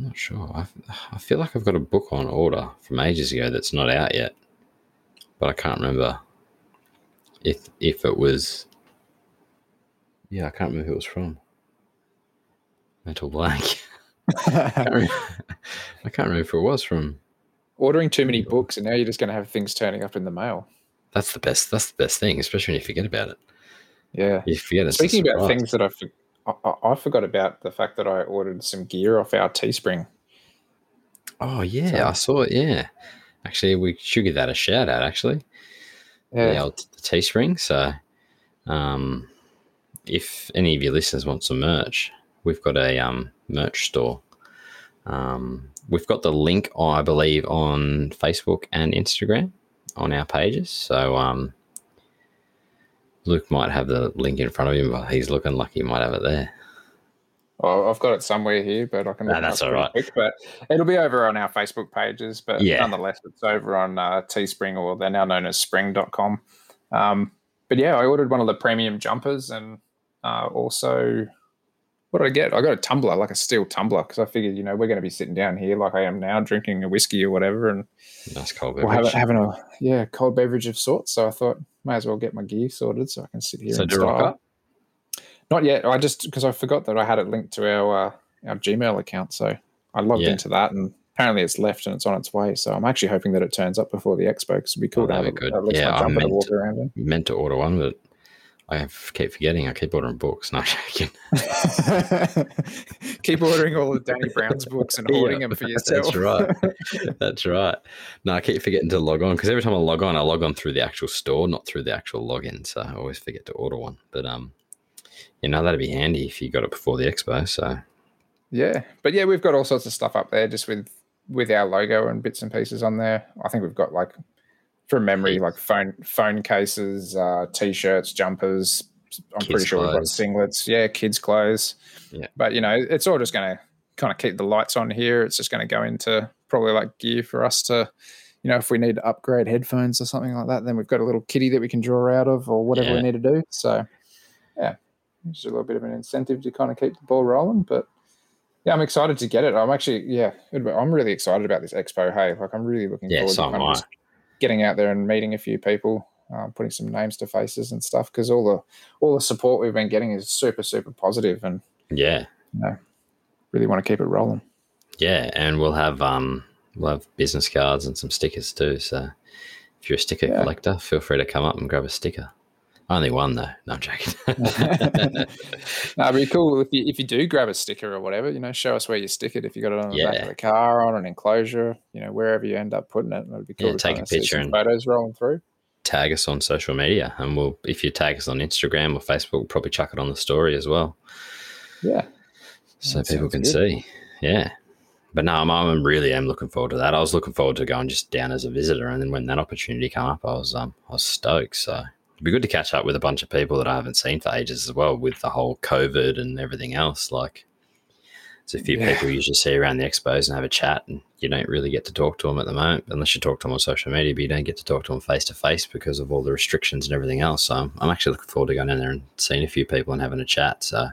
I'm not sure. I, I feel like I've got a book on order from ages ago that's not out yet, but I can't remember if if it was. Yeah, I can't remember who it was from. Mental blank. I can't remember, I can't remember if it was from. ordering too many books, and now you're just going to have things turning up in the mail. That's the best. That's the best thing, especially when you forget about it. Yeah. You forget. Speaking about things that I, for- I, I, forgot about the fact that I ordered some gear off our Teespring. Oh yeah, So- I saw it. Yeah, actually, we should give that a shout out. Actually, Yeah, the old Teespring. So, um, if any of your listeners want some merch, we've got a um, merch store. Um, we've got the link, I believe, on Facebook and Instagram on our pages. So, um, Luke might have the link in front of him, but he's looking like he might have it there. Well, I've got it somewhere here, but I can. It that's all right. quick, but it'll be over on our Facebook pages. But Yeah. nonetheless, it's over on uh, Teespring, or they're now known as Spring.com. Um, but yeah, I ordered one of the premium jumpers, and uh, also, what did I get? I got a tumbler, like a steel tumbler, because I figured, you know, we're going to be sitting down here like I am now, drinking a whiskey or whatever, and Nice cold we'll beverage. have, having a yeah cold beverage of sorts. So I thought, may as well get my gear sorted so I can sit here. So and do rock up? Not yet. I just because I forgot that I had it linked to our uh, our Gmail account, so I logged Yeah. into that, and apparently it's left and it's on its way. So I'm actually hoping that it turns up before the expo because it'd be cool Oh, to have that'd a, be good. at least Yeah, my I jumper to meant walk to- meant to order one, but I have- keep forgetting. I keep ordering books. No, I'm joking. Keep ordering all of Danny Brown's books and hoarding Yeah, them for yourself. That's right. That's right. No, I keep forgetting to log on because every time I log on, I log on through the actual store, not through the actual login. So I always forget to order one. But um, you know that'd be handy if you got it before the expo. So Yeah, but yeah, we've got all sorts of stuff up there just with with our logo and bits and pieces on there. I think we've got like from memory, like phone phone cases, uh, t-shirts, jumpers. I'm pretty Kids' sure we've got singlets. Yeah, kids' clothes. Yeah. but you know, it's all just going to kind of keep the lights on here. It's just going to go into probably like gear for us to, you know, if we need to upgrade headphones or something like that, then we've got a little kitty that we can draw out of or whatever we need to do. So, yeah, just a little bit of an incentive to kind of keep the ball rolling, but. Yeah, I'm excited to get it. I'm actually, yeah, I'm really excited about this expo. Hey, like I'm really looking Yeah, forward so to kind of getting out there and meeting a few people, um, putting some names to faces and stuff. Because all the all the support we've been getting is super super positive, and yeah, really want to keep it rolling. yeah, and we'll have um we'll have business cards and some stickers too. So if you're a sticker Yeah. collector, feel free to come up and grab a sticker. Only one though. No, I'm joking. no, it'd be cool if you if you do grab a sticker or whatever. You know, show us where you stick it. If you got it on the back of the car, on an enclosure, you know, wherever you end up putting it, it'd be cool Yeah, take a picture and- photos rolling through. tag us on social media, and we'll if you tag us on Instagram or Facebook, we'll probably chuck it on the story as well. Yeah, so That people can good. see. Yeah. But no, I'm, I'm really am looking forward to that. I was looking forward to going just down as a visitor, and then when that opportunity came up, I was um I was stoked. So it'd be good to catch up with a bunch of people that I haven't seen for ages as well, with the whole COVID and everything else. Like, there's a few Yeah. people you usually see around the expos and have a chat, and you don't really get to talk to them at the moment, unless you talk to them on social media. But you don't get to talk to them face to face because of all the restrictions and everything else. So I'm, I'm actually looking forward to going in there and seeing a few people and having a chat. So.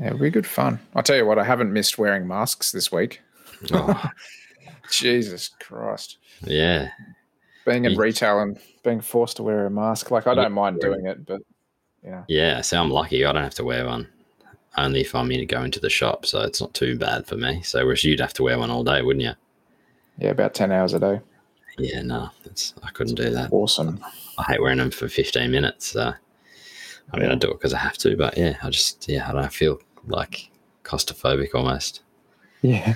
yeah, it'd be good fun. I'll tell you what, I haven't missed wearing masks this week. Oh, Jesus Christ. yeah, being in You- retail and being forced to wear a mask. Like I don't mind doing it, but know, Yeah, so I'm lucky. I don't have to wear one. Only if I'm in to go into the shop, so it's not too bad for me. So whereas you'd have to wear one all day, wouldn't you? yeah, about ten hours a day. Yeah, no, it's, I couldn't do that. Awesome. I hate wearing them for 15 minutes. So I mean, I do it because I have to, but yeah, I just yeah, I don't feel like claustrophobic almost. Yeah.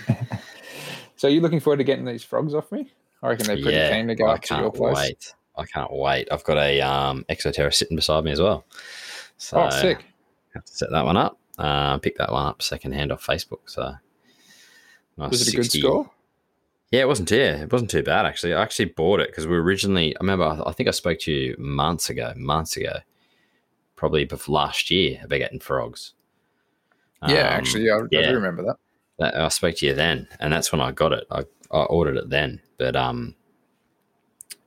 so are you looking forward to getting these frogs off me? I reckon they're pretty yeah, keen to go I up to your can't place. wait. I can't wait. I've got a um, Exoterra sitting beside me as well. So Oh, sick. have to set that one up. Uh, pick that one up secondhand off Facebook. So nice Was it a good score? Yeah, it wasn't. Yeah, it wasn't too bad actually. I actually bought it because we originally. I remember. I- I think I spoke to you months ago. Months ago, probably before last year about getting frogs. Yeah, Um, actually, I, I yeah. do remember that. that- I spoke to you then, and that's when I got it. I, I ordered it then, but um,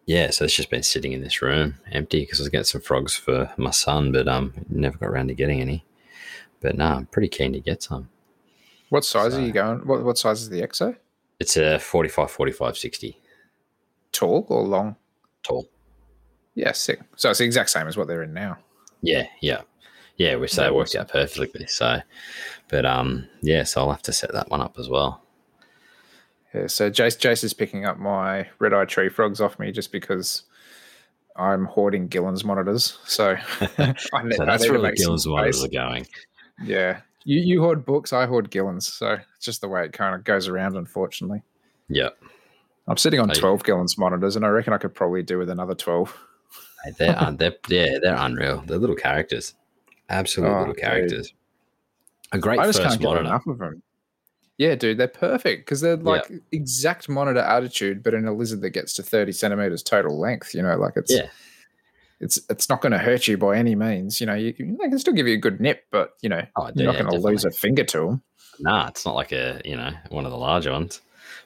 yeah. So it's just been sitting in this room empty because I was getting some frogs for my son, but um, never got around to getting any. But no, I'm pretty keen to get some. What size are you going? What what size is the EXO? It's a 45, 45, 60 Tall or long? tall. Yeah, sick. So it's the exact same as what they're in now. Yeah, yeah, yeah. Which they worked out perfectly. So, but um, yeah. So I'll have to set that one up as well. Yeah, so Jace Jace is picking up my red eye tree frogs off me just because I'm hoarding Gillen's monitors. So I, So I that's where the Gillen's monitors are going. Yeah. You you hoard books, I hoard Gillens. So it's just the way it kind of goes around, unfortunately. Yeah. I'm sitting on Oh, yeah. 12 Gillens monitors, and I reckon I could probably do with another 12. They're, un- they're yeah, they're unreal. They're little characters, absolute Oh, little dude. characters. A great I just first can't get monitor. enough of them. Yeah, dude, they're perfect because they're like exact monitor attitude, but in a lizard that gets to 30 centimeters total length. You know, like it's Yeah. it's it's not going to hurt you by any means. You know, you, they can still give you a good nip, but you know, Oh, you're yeah, not going to lose a finger to them. Nah, it's not like a you know one of the larger ones,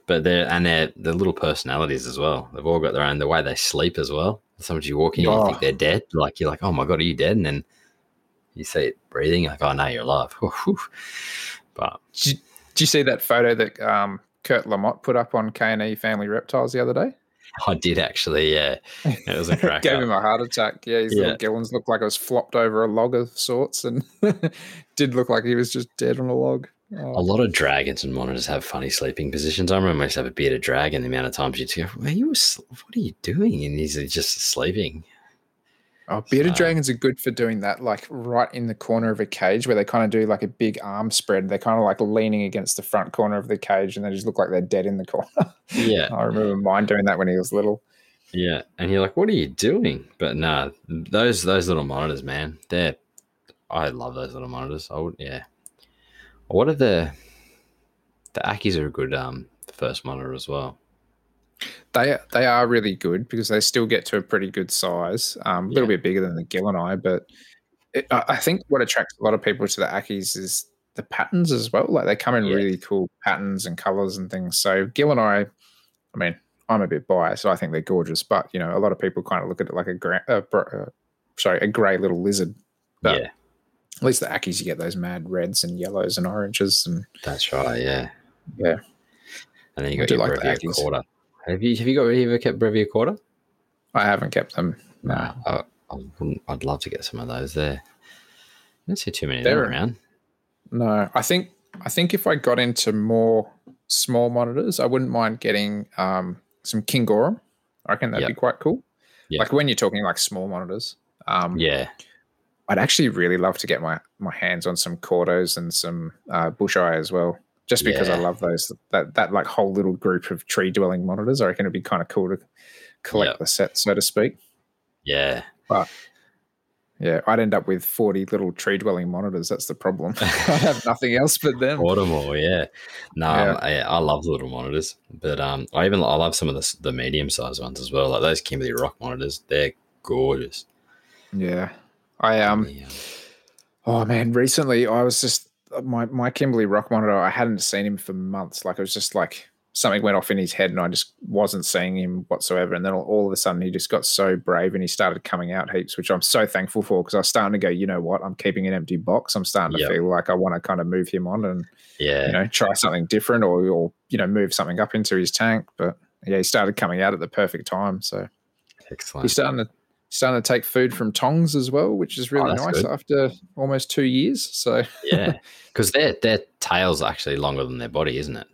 but they're and they're the little personalities as well. They've all got their own the way they sleep as well. Sometimes you walk in, and you Oh. think they're oh. dead. Like you're like, oh my god, are you dead? And then you see it breathing, like, oh no, you're alive. But did you see that photo that um, Kurt Lamotte put up on K and E Family Reptiles the other day? I did actually, yeah, it was a cracker. Gave him a heart attack. Yeah, his Yeah. little gillens looked like it was flopped over a log of sorts, and did look like he was just dead on a log. A Oh, lot of dragons and monitors have funny sleeping positions. I remember I used to have a bearded dragon. The amount of times you'd go, "Are you? What are you doing?" And he's just sleeping. Oh, bearded So- dragons are good for doing that, like right in the corner of a cage where they kind of do like a big arm spread. They're kind of like leaning against the front corner of the cage, and they just look like they're dead in the corner. Yeah, I remember mine doing that when he was little. yeah. And you're like, "What are you doing?" But nah, those those little monitors, man, they're. I love those little monitors. I would, yeah. What are the? The Ackies are a good um first monitor as well. They they are really good because they still get to a pretty good size, um, a little Yeah. bit bigger than the Gilleneye, but it, I I think what attracts a lot of people to the Ackies is the patterns as well. Like they come in Yes. really cool patterns and colors and things. So Gilleneye, I I mean, I'm a bit biased. I think they're gorgeous, but you know, a lot of people kind of look at it like a gray, uh, uh, sorry, a grey little lizard. But yeah, at least the Ackies, you get those mad reds and yellows and oranges, and that's right. Yeah, Yeah. And then you got your like the quarter. Have you have you got have you ever kept Brevicauda? I haven't kept them. No, I, I wouldn't, I'd love to get some of those there. I don't see too many there around. No, I think I think if I got into more small monitors, I wouldn't mind getting um, some Kingorum. I reckon that'd Yep. be quite cool. Yep. Like when you're talking like small monitors. Um, Yeah, I'd actually really love to get my my hands on some Cordos and some uh, Bush Eye as well, just because I love those that that like whole little group of tree dwelling monitors. I reckon it'd be kind of cool to collect Yep. the set, so to speak. yeah. Yeah, I'd end up with forty little tree dwelling monitors. That's the problem. I have nothing else but them. Automore, yeah. No, Yeah. I, I love the little monitors, but um, I even I love some of the the medium sized ones as well. Like those Kimberley Rock monitors, they're gorgeous. Yeah, I um. The, um, Oh man, recently I was just Uh, my my Kimberley Rock monitor. I hadn't seen him for months. Like it was just like something went off in his head, and I just wasn't seeing him whatsoever. And then all, all of a sudden, he just got so brave, and he started coming out heaps, which I'm so thankful for because I was starting to go. You know what? I'm keeping an empty box. I'm starting to Yep. feel like I want to kind of move him on and yeah, you know try something different, or or you know move something up into his tank. But yeah, he started coming out at the perfect time. So excellent. he's starting to starting to take food from tongs as well, which is really Oh, nice good. after almost two years. So yeah, because their their tail's actually longer than their body, isn't it?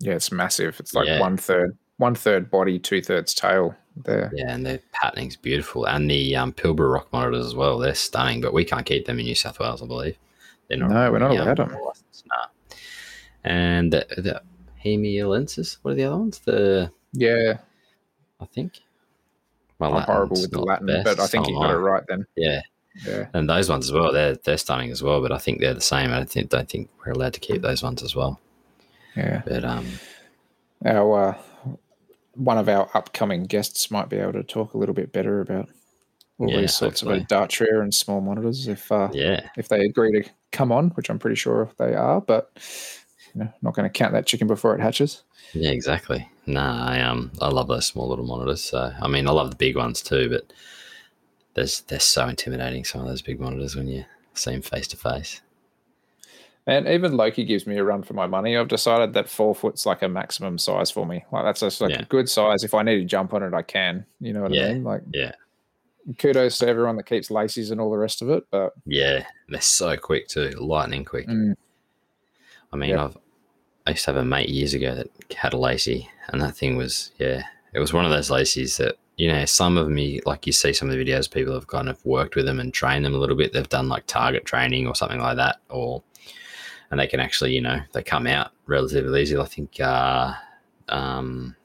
yeah, it's massive. It's like Yeah. one third, one third body, two thirds tail. There, Yeah, and their patterning's beautiful, and the um, Pilbara rock monitors as well. They're stunning, but we can't keep them in New South Wales, I believe. They're No, we're not allowed 'em. licensed, Nah. And the, the hamersleyensis, what are the other ones? The yeah, I think. My I'm horrible with the Latin, but I think you got it right then. Yeah, Yeah, and those ones as well. They're they're stunning as well, but I think they're the same. I don't think don't think we're allowed to keep those ones as well. yeah. But um, Our uh, one of our upcoming guests might be able to talk a little bit better about all Yeah, these sorts hopefully. of Odatria and small monitors if uh, yeah, if they agree to come on, which I'm pretty sure they are, but you know, not going to count that chicken before it hatches. Yeah, exactly. Nah, I um I love those small little monitors. So I mean I love the big ones too, but there's they're so intimidating some of those big monitors when you see them face to face. And even Loki gives me a run for my money. I've decided that four foot's like a maximum size for me. Like that's just like Yeah. a good size. If I need to jump on it, I can. You know what Yeah, I mean? Like yeah. kudos to everyone that keeps laces and all the rest of it. But Yeah, they're so quick too, lightning quick. Mm. I mean, Yeah. I've I used to have a mate years ago that had a lacy, and that thing was yeah, it was one of those lacies that you know, some of me like you see some of the videos, people have kind of worked with them and trained them a little bit. They've done like target training or something like that, or and they can actually, you know, they come out relatively easy. I think uh, um,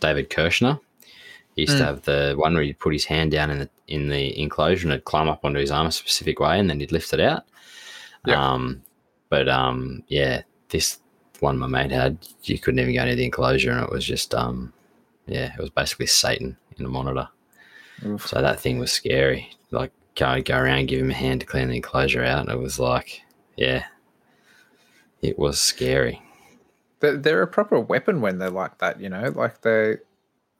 David Kirshner he used mm. to have the one where he'd put his hand down in the in the enclosure and it'd climb up onto his arm a specific way, and then he'd lift it out. Yep. Um, but um, yeah, this one my mate had, you couldn't even go near the enclosure, and it was just um, yeah, it was basically Satan in a monitor. Oof. So that thing was scary. Like go go around, give him a hand to clean the enclosure out. And it was like, yeah, it was scary. They're a proper weapon when they're like that, you know. Like they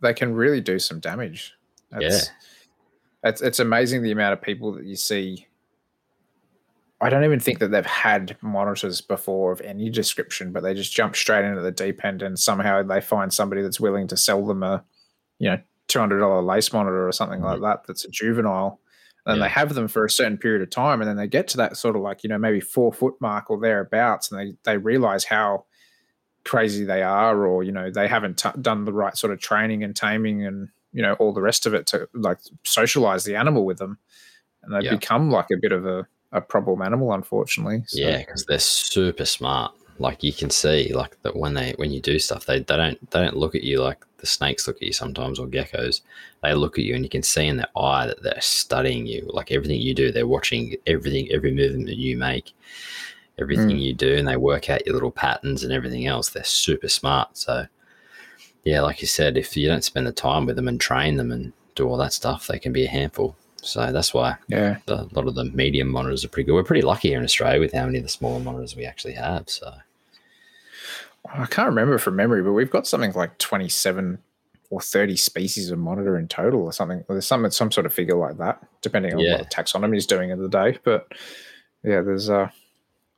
they can really do some damage. yeah, it's it's amazing the amount of people that you see. I don't even think that they've had monitors before of any description, but they just jump straight into the deep end, and somehow they find somebody that's willing to sell them a, you know, two hundred dollar lace monitor or something mm-hmm. like that. That's a juvenile, and yeah. they have them for a certain period of time, and then they get to that sort of like you know maybe four foot mark or thereabouts, and they they realize how crazy they are, or you know they haven't t- done the right sort of training and taming and you know all the rest of it to like socialize the animal with them, and they yeah. become like a bit of a, a problem animal, unfortunately. So. Yeah, because they're super smart. Like you can see, like that when they when you do stuff, they, they don't they don't look at you like the snakes look at you sometimes or geckos. They look at you and you can see in their eye that they're studying you. Like everything you do, they're watching everything, every movement that you make everything mm. you do and they work out your little patterns and everything else. They're super smart. So, yeah, like you said, if you don't spend the time with them and train them and do all that stuff, they can be a handful. So that's why yeah, the, a lot of the medium monitors are pretty good. We're pretty lucky here in Australia with how many of the smaller monitors we actually have. So I can't remember from memory, but we've got something like 27 or 30 species of monitor in total or something. There's some some sort of figure like that, depending on yeah. what taxonomy is doing in the day. But yeah, there's uh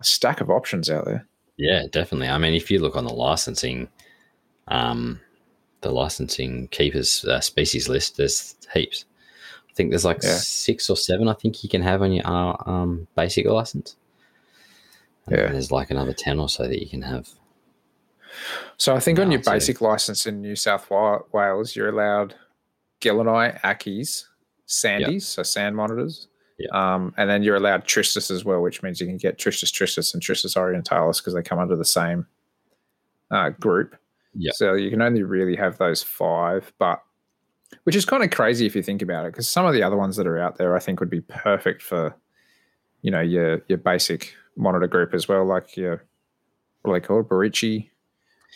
a stack of options out there. Yeah, definitely. I mean, if you look on the licensing, um, the licensing keepers uh, species list, there's heaps. I think there's like yeah. six or seven. I think you can have on your uh, um, basic license. And yeah, there's like another ten or so that you can have. So I think on your basic license in New South Wales, you're allowed Gillini, Ackies, Sandies, yep. so sand monitors, yeah. Um, and then you're allowed Tristis as well, which means you can get Tristis tristis and Tristis orientalis because they come under the same uh, group. Yeah. So you can only really have those five, but which is kind of crazy if you think about it, because some of the other ones that are out there, I think, would be perfect for, you know, your your basic monitor group as well, like your what are they called, baritji.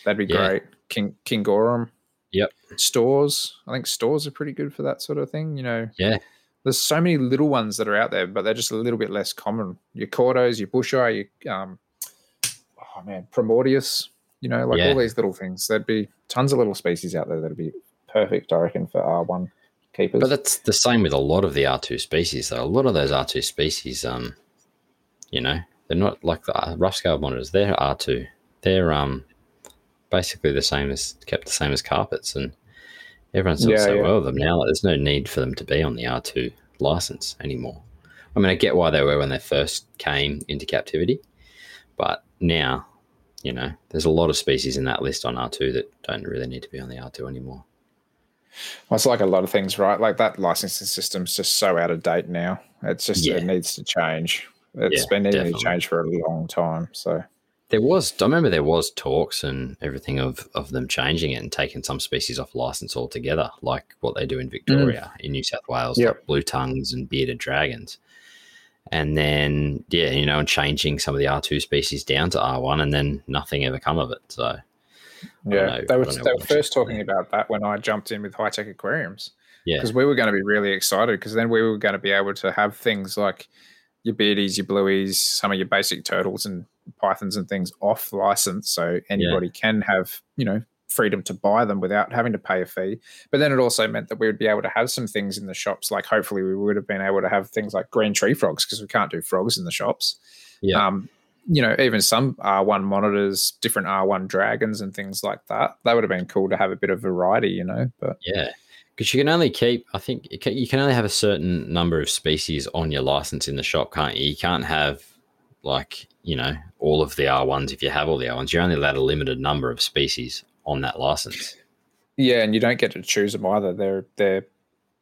That'd be yeah. great. King Kingorum. Yep. Stores. I think stores are pretty good for that sort of thing. You know. Yeah there's so many little ones that are out there, but they're just a little bit less common. Your Cordos, your Busheye, your um, oh man, Primordius, you know, like yeah. all these little things. There'd be tons of little species out there that'd be perfect, I reckon, for R1 keepers. But that's the same with a lot of the R2 species, though. A lot of those R2 species, um, you know, they're not like the rough scale monitors. They're R2. They're um, basically the same as kept the same as carpets and Everyone's done yeah, so yeah. well with them now. Like, there's no need for them to be on the R2 license anymore. I mean, I get why they were when they first came into captivity, but now, you know, there's a lot of species in that list on R2 that don't really need to be on the R2 anymore. Well, it's like a lot of things, right? Like that licensing system's just so out of date now. It's just yeah. it needs to change. It's yeah, been needing definitely. to change for a long time. So there was, I remember there was talks and everything of, of them changing it and taking some species off license altogether, like what they do in Victoria, mm. in New South Wales, yep. like blue tongues and bearded dragons. And then, yeah, you know, and changing some of the R2 species down to R1 and then nothing ever come of it. So, yeah, they were, they were first talking about that when I jumped in with high tech aquariums. Yeah. Because we were going to be really excited because then we were going to be able to have things like your beardies, your blueies, some of your basic turtles and pythons and things off license, so anybody yeah. can have you know freedom to buy them without having to pay a fee. But then it also meant that we would be able to have some things in the shops, like hopefully we would have been able to have things like green tree frogs because we can't do frogs in the shops. Yeah. Um, you know, even some R1 monitors, different R1 dragons and things like that. That would have been cool to have a bit of variety, you know. But yeah, because you can only keep, I think, you can only have a certain number of species on your license in the shop, can't you? You can't have like you know all of the R1s. If you have all the R1s, you're only allowed a limited number of species on that license. Yeah, and you don't get to choose them either. They're they're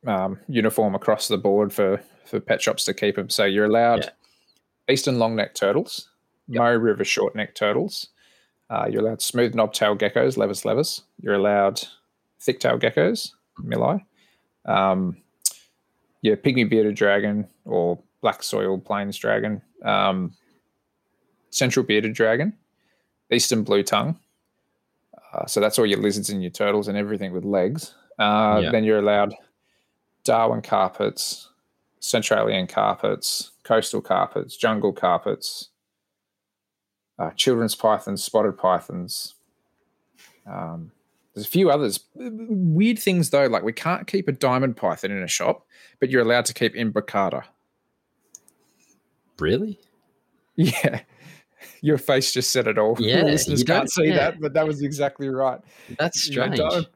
um, uniform across the board for for pet shops to keep them. So you're allowed Yeah. eastern long neck turtles, Murray River short neck turtles. Uh, you're allowed smooth knobtail geckos, levis levis. You're allowed thick tail geckos, milli. Um, yeah, pygmy bearded dragon or black soil plains dragon. Um, central bearded dragon, eastern blue tongue. Uh, so that's all your lizards and your turtles and everything with legs. Uh, Yeah. Then you're allowed Darwin carpets, Centralian carpets, coastal carpets, jungle carpets, uh, children's pythons, spotted pythons. Um, there's a few others. Weird things though, like we can't keep a diamond python in a shop, but you're allowed to keep imbricata. Really? Yeah. Your face just said it all. Yeah, listeners you can't see yeah. that, but that was exactly right. That's You know, strange. diamond,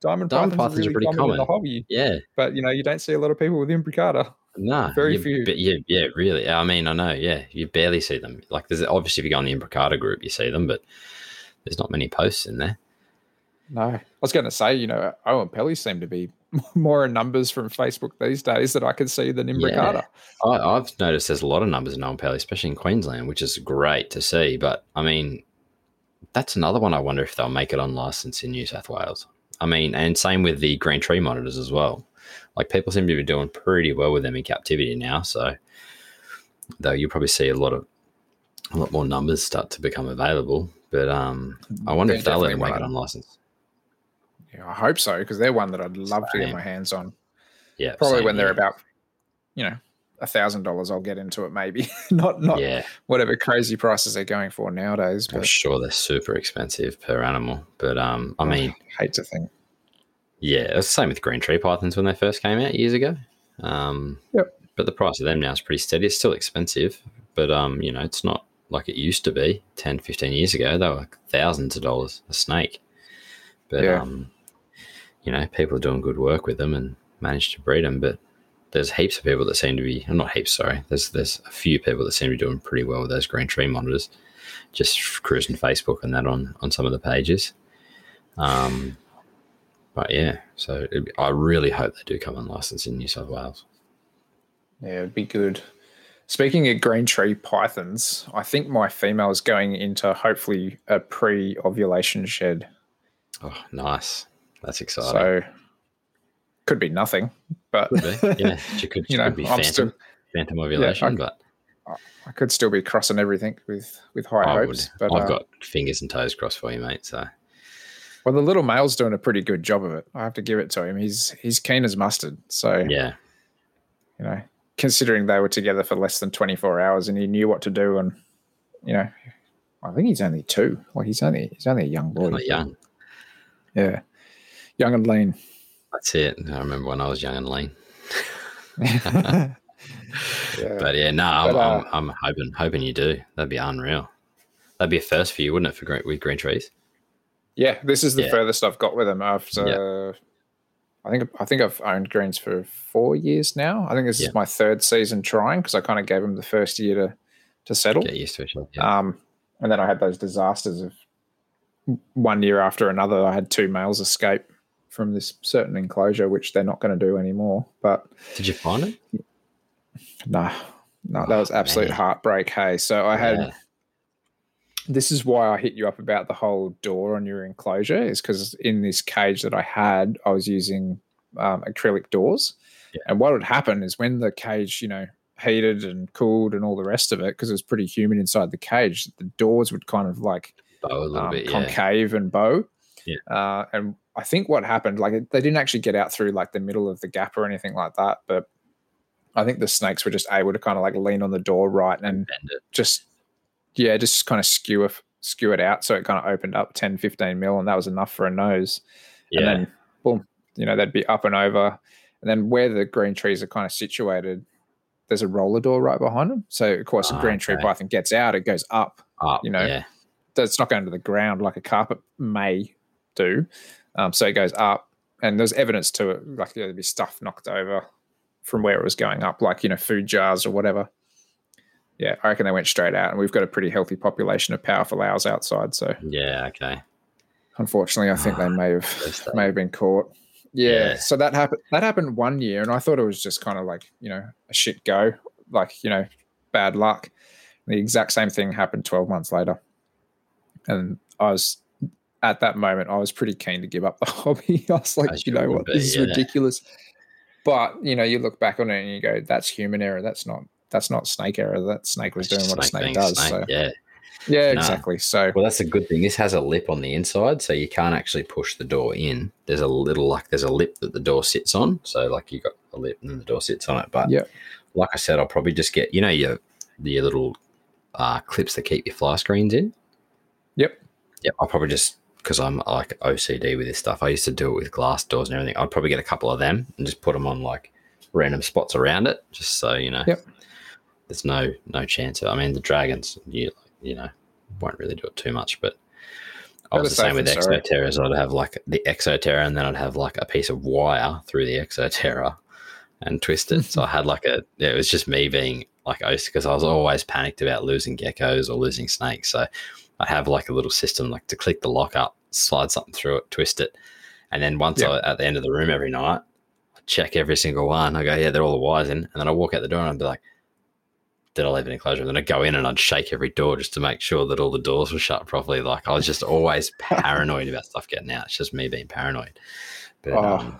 diamond, Diamond pythons, pythons are really pretty common, in the common. hobby, yeah. but you know you don't see a lot of people with imbricata. No, Very you, few. But yeah, yeah, really. I mean, I know. Yeah, you barely see them. Like, there's obviously if you go on the Imbricata group, you see them, but there's not many posts in there. No, I was going to say, you know, Oenpelli seem to be more in numbers from Facebook these days that I can see than imbricata. I, I've noticed there's a lot of numbers in Oenpelli, especially in Queensland, which is great to see. But I mean, that's another one. I wonder if they'll make it on license in New South Wales. I mean, and same with the green tree monitors as well. Like people seem to be doing pretty well with them in captivity now. So, though you'll probably see a lot of a lot more numbers start to become available. But um, I wonder They're if they'll ever definitely make it one. on license. Yeah, I hope so because they're one that I'd love to get my hands on. Yeah, Probably same when they're here. about, you know, a thousand dollars, I'll get into it. Maybe not not Yeah, whatever crazy prices they're going for nowadays. I'm sure they're super expensive per animal. But um, I mean, hate to think. Yeah, it's the same with green tree pythons when they first came out years ago. Um, Yep. But the price of them now is pretty steady. It's still expensive, but um, you know, it's not like it used to be 10, 15 years ago. They were thousands of dollars a snake. But Yeah. um, you know, people are doing good work with them and managed to breed them. But there's heaps of people that seem to be not heaps, sorry. There's there's a few people that seem to be doing pretty well with those green tree monitors. Just cruising Facebook and that on on some of the pages. Um, but yeah, so it'd be, I really hope they do come on license in New South Wales. Yeah, it'd be good. Speaking of green tree pythons, I think my female is going into hopefully a pre-ovulation shed. Oh, nice. That's exciting. So could be nothing, but Could. Yeah, she could, she you know, could be phantom, still phantom ovulation, I- but I could still be crossing everything with with high I would. hopes. But I've uh, got fingers and toes crossed for you, mate. So well, the little male's doing a pretty good job of it. I have to give it to him. He's he's keen as mustard. So yeah, you know, considering they were together for less than 24 hours and he knew what to do, and you know, I think he's only two. Like he's only he's only a young boy. not young. Yeah, young and lean. That's it. I remember when I was young and lean. yeah. But yeah, no, I'm, But, uh, I'm, I'm hoping hoping you do. That'd be unreal. That'd be a first for you, wouldn't it? For green, with green trees. Yeah, this is the Yeah. furthest I've got with them after. I think I think I've owned greens for four years now. I think this Yeah. is my third season trying because I kind of gave them the first year to to settle. Get used to it. Yeah. Um, and then I had those disasters of one year after another. I had two males escape from this certain enclosure, which they're not going to do anymore. But Did you find it? no, no, that Oh, was absolute man. heartbreak. Hey, so I had. Yeah. This is why I hit you up about the whole door on your enclosure, is because in this cage that I had, I was using um, acrylic doors. Yeah. And what would happen is when the cage, you know, heated and cooled and all the rest of it, because it was pretty humid inside the cage, the doors would kind of like bow a little um, bit. Yeah. concave and bow. Yeah. Uh, and I think what happened, like they didn't actually get out through like the middle of the gap or anything like that, but I think the snakes were just able to kind of like lean on the door right and just yeah, just kind of skew it, skew it out so it kind of opened up 10, 15 mil, and that was enough for a nose. Yeah. And then boom, you know, they'd be up and over. And then where the green trees are kind of situated, there's a roller door right behind them. So of course, a Ah, green tree python gets out, it goes up Up, you know, yeah. that's not going to the ground like a carpet may do. Um, so it goes up, and there's evidence to it, like there'd be stuff knocked over from where it was going up, like you know, food jars or whatever. Yeah, I reckon they went straight out, and we've got a pretty healthy population of powerful owls outside. So Yeah, okay. Unfortunately, I think they may have may have been caught. Yeah. Yeah. So that happened. That happened one year, and I thought it was just kind of like you know a shit go, like you know bad luck. The exact same thing happened twelve months later, and I was at that moment I was pretty keen to give up the hobby. I was like, you you know what, be, this is yeah. ridiculous. But you know, you look back on it and you go, that's human error. That's not that's not snake error. That snake was It's doing just what a snake does. snake, So Yeah. yeah, Nah. exactly. So Well, that's a good thing. This has a lip on the inside, so you can't actually push the door in. There's a little like there's a lip that the door sits on. So like you got a lip and then the door sits on it. But Yep. like I said, I'll probably just get you know your your little uh, clips that keep your fly screens in. Yep. Yep. I'll probably just because I'm like OCD with this stuff. I used to do it with glass doors and everything. I'd probably get a couple of them and just put them on like random spots around it, just so you know. Yep. There's no no chance of. I mean, the dragons, you you know, won't really do it too much, but. I was the same with sorry. Exoterras. I'd have like the Exoterra, and then I'd have like a piece of wire through the Exoterra and twist it. so I had like a. It was just me being like oh, because I was always panicked about losing geckos or losing snakes. So I have like a little system like to click the lock up, slide something through it, twist it, and then once Yeah. I at the end of the room every night, I check every single one. I go, yeah, they're all the wires in, and then I walk out the door and I'd be like. Did I leave an enclosure? And then I'd go in and I'd shake every door just to make sure that all the doors were shut properly. Like I was just always paranoid about stuff getting out. It's just me being paranoid. But Oh, um,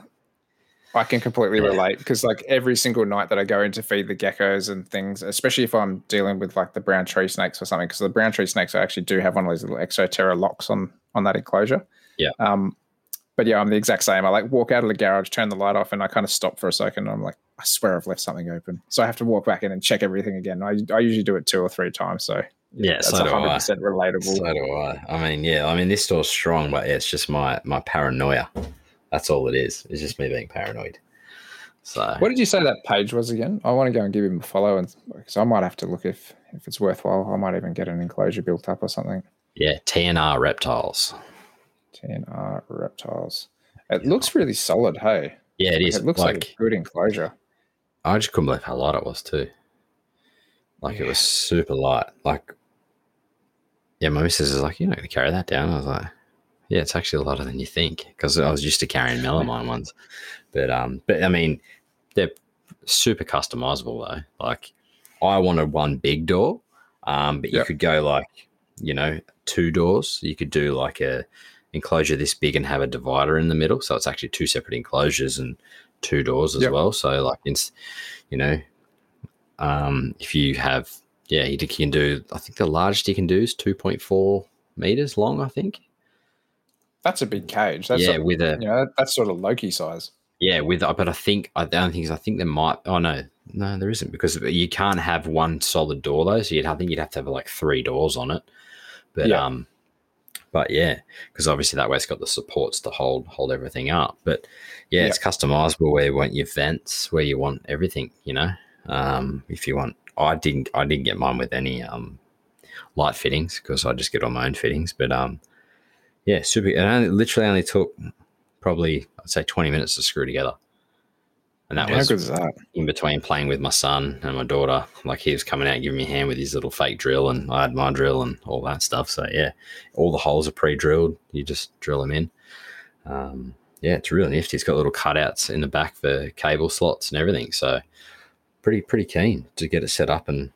I can completely Yeah. relate because like every single night that I go in to feed the geckos and things, especially if I'm dealing with like the brown tree snakes or something, because the brown tree snakes I actually do have one of those little exoterra locks on on that enclosure. Yeah. Um, but yeah, I'm the exact same. I like walk out of the garage, turn the light off, and I kind of stop for a second. And I'm like, I swear I've left something open, so I have to walk back in and check everything again. I I usually do it two or three times, so Yeah, that's so do I. 100 percent relatable. So do I. I mean, yeah, I mean, this store's strong, but yeah, it's just my my paranoia. That's all it is. It's just me being paranoid. So What did you say that page was again? I want to go and give him a follow, and because I might have to look if if it's worthwhile. I might even get an enclosure built up or something. yeah, TNR reptiles. TNR reptiles. It looks really solid. Hey, Yeah, it Like, is. it looks like, a good enclosure. I just couldn't believe how light it was too. Like it was super light. Like, yeah, my missus is like, "You're not going to carry that down." I was like, "Yeah, it's actually a lighter than you think," because I was used to carrying melamine ones. But um, but I mean, they're super customizable though. Like, I wanted one big door, um, but you Yep. could go like, you know, two doors. You could do like a enclosure this big and have a divider in the middle, so it's actually two separate enclosures and two doors as Yep. well. So like, it's you know, um, if you have, yeah, you can do. I think the largest you can do is two point four meters long. I think. That's a big cage. That's yeah, a, with a you know that's sort of Loki size. yeah, with but I think I the only thing is I think there might. Oh no, no, there isn't because you can't have one solid door though. So you'd I think you'd have to have like three doors on it. But Yeah. um, but yeah, because obviously that way it's got the supports to hold hold everything up. But yeah, it's customizable where you want your vents, where you want everything. You know, um, if you want, I didn't I didn't get mine with any um light fittings because I just get all my own fittings. But um, yeah, super. It only, literally only took probably I'd say twenty minutes to screw together, and that How was that? in between playing with my son and my daughter. Like he was coming out and giving me a hand with his little fake drill, and I had my drill and all that stuff. So yeah, all the holes are pre-drilled. You just drill them in. Um, yeah, it's really nifty. It's got little cutouts in the back for cable slots and everything. So pretty pretty keen to get it set up and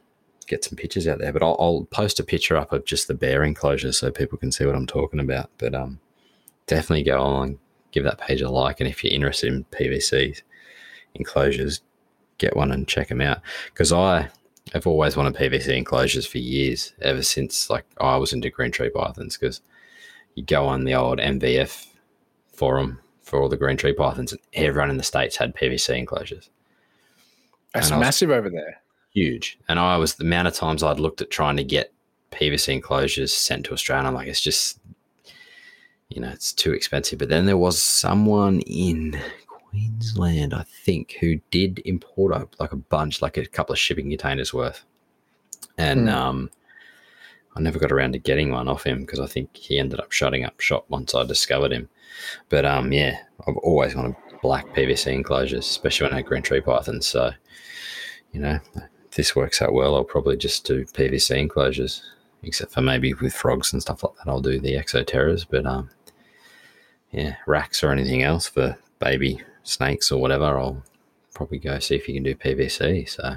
get some pictures out there. But I'll, I'll post a picture up of just the bear enclosure so people can see what I'm talking about. But um, definitely go on, give that page a like, and if you're interested in PVC enclosures, get one and check them out. Because I have always wanted PVC enclosures for years, ever since like I was into green tree pythons. Because you go on the old MVF forum for all the green tree pythons, and everyone in the states had PVC enclosures That's And massive over there. huge. And I was the amount of times I'd looked at trying to get PVC enclosures sent to Australia. I'm like, it's just, you know, it's too expensive. But then there was someone in Queensland, I think, who did import a, like a bunch, like a couple of shipping containers worth. And Hmm. um, I never got around to getting one off him because I think he ended up shutting up shop once I discovered him. But um, yeah, I've always wanted black PVC enclosures, especially when I had green tree pythons. So, you know, if this works out well, I'll probably just do PVC enclosures, except for maybe with frogs and stuff like that. I'll do the exoterras, but um, yeah racks or anything else for baby snakes or whatever, I'll probably go see if you can do PVC. So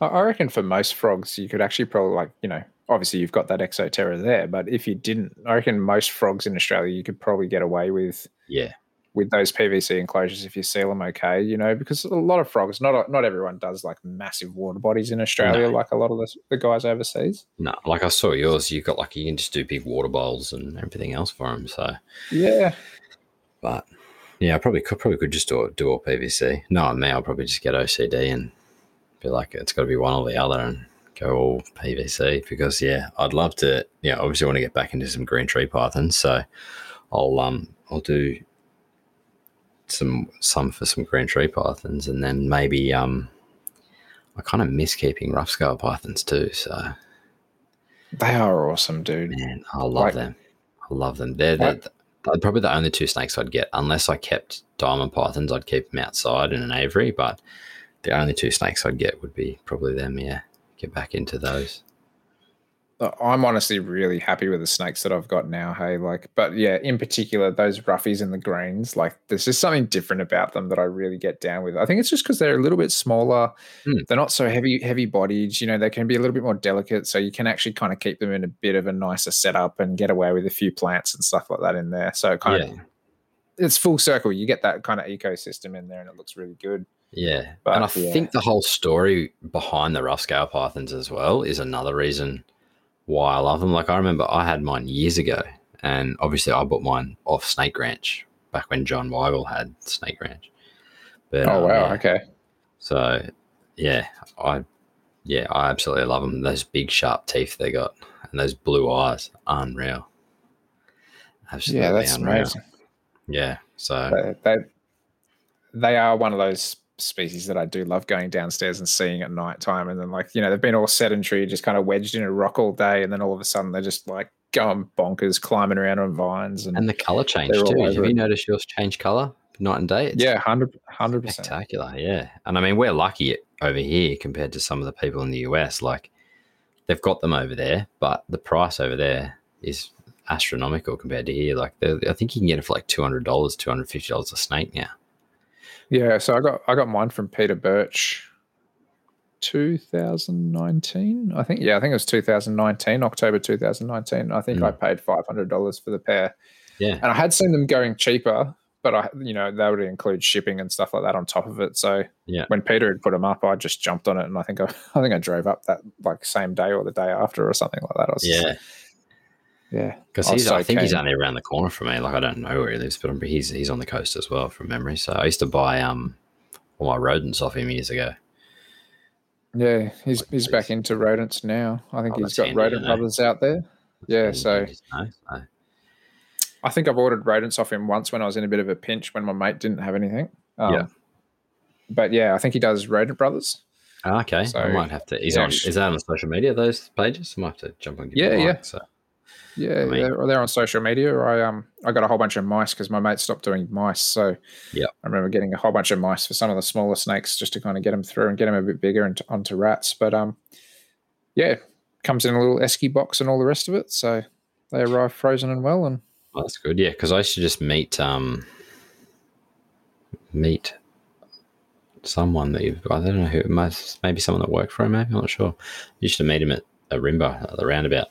I- reckon for most frogs, you could actually probably like you know, obviously you've got that Exoterra there, but if you didn't, I reckon most frogs in Australia you could probably get away with yeah, with those PVC enclosures if you seal them okay, you know, because a lot of frogs, not not everyone does like massive water bodies in Australia, No. like a lot of the, the guys overseas. no, like I saw yours, you got like you can just do big water bowls and everything else for them. So, Yeah, but yeah, I probably could probably could just do do all PVC. No, me, I'll probably just get OCD and be like, it's got to be one or the other and go all PVC because yeah, I'd love to. Yeah, obviously want to get back into some green tree pythons, so I'll um I'll do some some for some green tree pythons and then maybe um I kind of miss keeping rough scale pythons too. So they are awesome, dude. man, I love Like- them. I love them. They're, they're, Like- they're probably the only two snakes I'd get unless I kept diamond pythons. I'd keep them outside in an aviary, but the only two snakes I'd get would be probably them. Yeah, get back into those. Uh, I'm honestly really happy with the snakes that I've got now. Hey, like, but yeah, in particular, those roughies and the greens, like, there's just something different about them that I really get down with. I think it's just because they're a little bit smaller. Hmm. They're not so heavy, heavy bodied. You know, they can be a little bit more delicate, so you can actually kind of keep them in a bit of a nicer setup and get away with a few plants and stuff like that in there. So it kind Yeah. of, it's full circle. You get that kind of ecosystem in there, and it looks really good. Yeah, But, and I yeah. think the whole story behind the rough scale pythons as well is another reason why I love them. Like I remember I had mine years ago, and obviously I bought mine off Snake Ranch back when John Weigel had Snake Ranch. But, Oh um, wow, yeah. okay. So, yeah, I yeah, I absolutely love them. Those big sharp teeth they got and those blue eyes, unreal. Absolutely Yeah, that's unreal. amazing. Yeah, so they, they they are one of those species that I do love going downstairs and seeing at night time. And then like, you know, they've been all sedentary, just kind of wedged in a rock all day, and then all of a sudden they're just like going bonkers, climbing around on vines and, and the color change too. Have you it. noticed yours change color night and day? It's yeah, hundred hundred percent. spectacular. Yeah, and I mean we're lucky over here compared to some of the people in the US. Like they've got them over there, but the price over there is astronomical compared to here. Like I think you can get it for like two hundred dollars, two hundred fifty dollars a snake now. Yeah, so I got I got mine from Peter Birch 2019. I think yeah, I think it was 2019, October 2019. I think Mm. I paid $500 for the pair. Yeah, and I had seen them going cheaper, but I, you know, they would include shipping and stuff like that on top of it. So Yeah. when Peter had put them up, I just jumped on it, and I think I, I think I drove up that like same day or the day after or something like that. I was, yeah. Because I he's, so I think he's only around the corner from me. Like I don't know where he lives, but I'm, he's he's on the coast as well from memory. So I used to buy um all my rodents off him years ago. yeah. He's Like he's these. back into rodents now. I think Oh, he's got handy rodent brothers out there. Yeah, so I think I've ordered rodents off him once when I was in a bit of a pinch when my mate didn't have anything. Um, Yeah. But yeah, I think he does rodent brothers. Oh, okay, I might have to. He's yeah, on. Is that on social media? Those pages? I might have to jump on. Yeah, yeah. like, So Yeah, I mean- they're, they're on social media. I um I got a whole bunch of mice because my mate stopped doing mice. So Yep. I remember getting a whole bunch of mice for some of the smaller snakes just to kind of get them through and get them a bit bigger and t- onto rats. But um, yeah, comes in a little esky box and all the rest of it. So they arrive frozen and well. And oh, that's good. Yeah, because I used to just meet um meet someone that you've. I don't know who. Maybe someone that worked for him. Maybe I'm not sure. used to meet him at Ourimbah at the roundabout.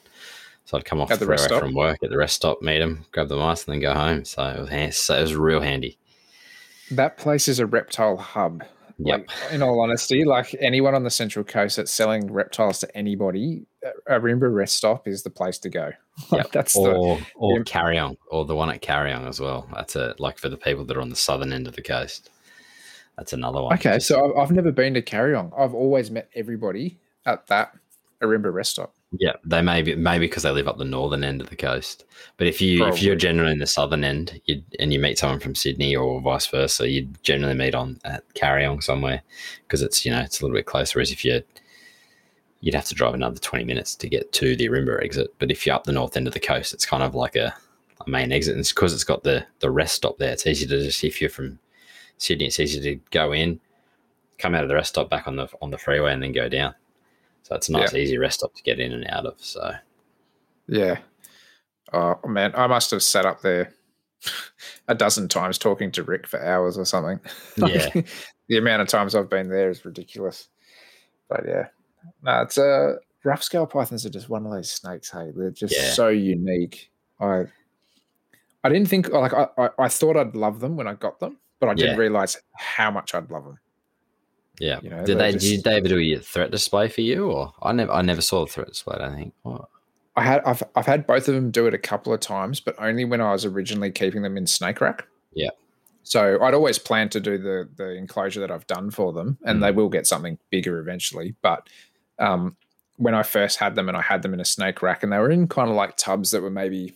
So I'd come off At the the rest stop? from work at the rest stop, meet him, grab the mice, and then go home. So it was hand, so it was real handy. that place is a reptile hub. Yep. Like, in all honesty, like anyone on the Central Coast that's selling reptiles to anybody, Ourimbah rest stop is the place to go. Yep. that's the or or Yeah. Kariong, or the one at Kariong as well. That's a like for the people that are on the southern end of the coast. That's another one. Okay, Just- so I've- I've never been to Kariong. I've always met everybody at that Ourimbah rest stop. Yeah, they may be maybe because they live up the northern end of the coast. But if you if you're generally in the southern end, you and you meet someone from Sydney or vice versa, you'd generally meet on at Kariong somewhere because it's you know it's a little bit closer. Whereas if you you'd have to drive another twenty minutes to get to the Ourimbah exit. But if you're up the north end of the coast, it's kind of like a, a main exit. And it's because it's got the the rest stop there. It's easy to just if you're from Sydney, it's easy to go in, come out of the rest stop back on the on the freeway, and then go down. So it's a nice, easy rest stop to get in and out of. So Yeah. Oh man, I must have sat up there a dozen times talking to Rick for hours or something. Like, Yeah. the amount of times I've been there is ridiculous. But yeah, no, it's uh, rough scale pythons are just one of those snakes. Hey, they're just Yeah. so unique. I I didn't think like I, I I thought I'd love them when I got them, but I didn't Yeah. realize how much I'd love them. Yeah. You know, did they're just- did they ever do a threat display for you or I never I never saw the threat display, I don't think. What? I had I've I've had both of them do it a couple of times, but only when I was originally keeping them in snake rack. Yeah. So I'd always planned to do the the enclosure that I've done for them, and Mm. they will get something bigger eventually. But um, when I first had them, and I had them in a snake rack, and they were in kind of like tubs that were maybe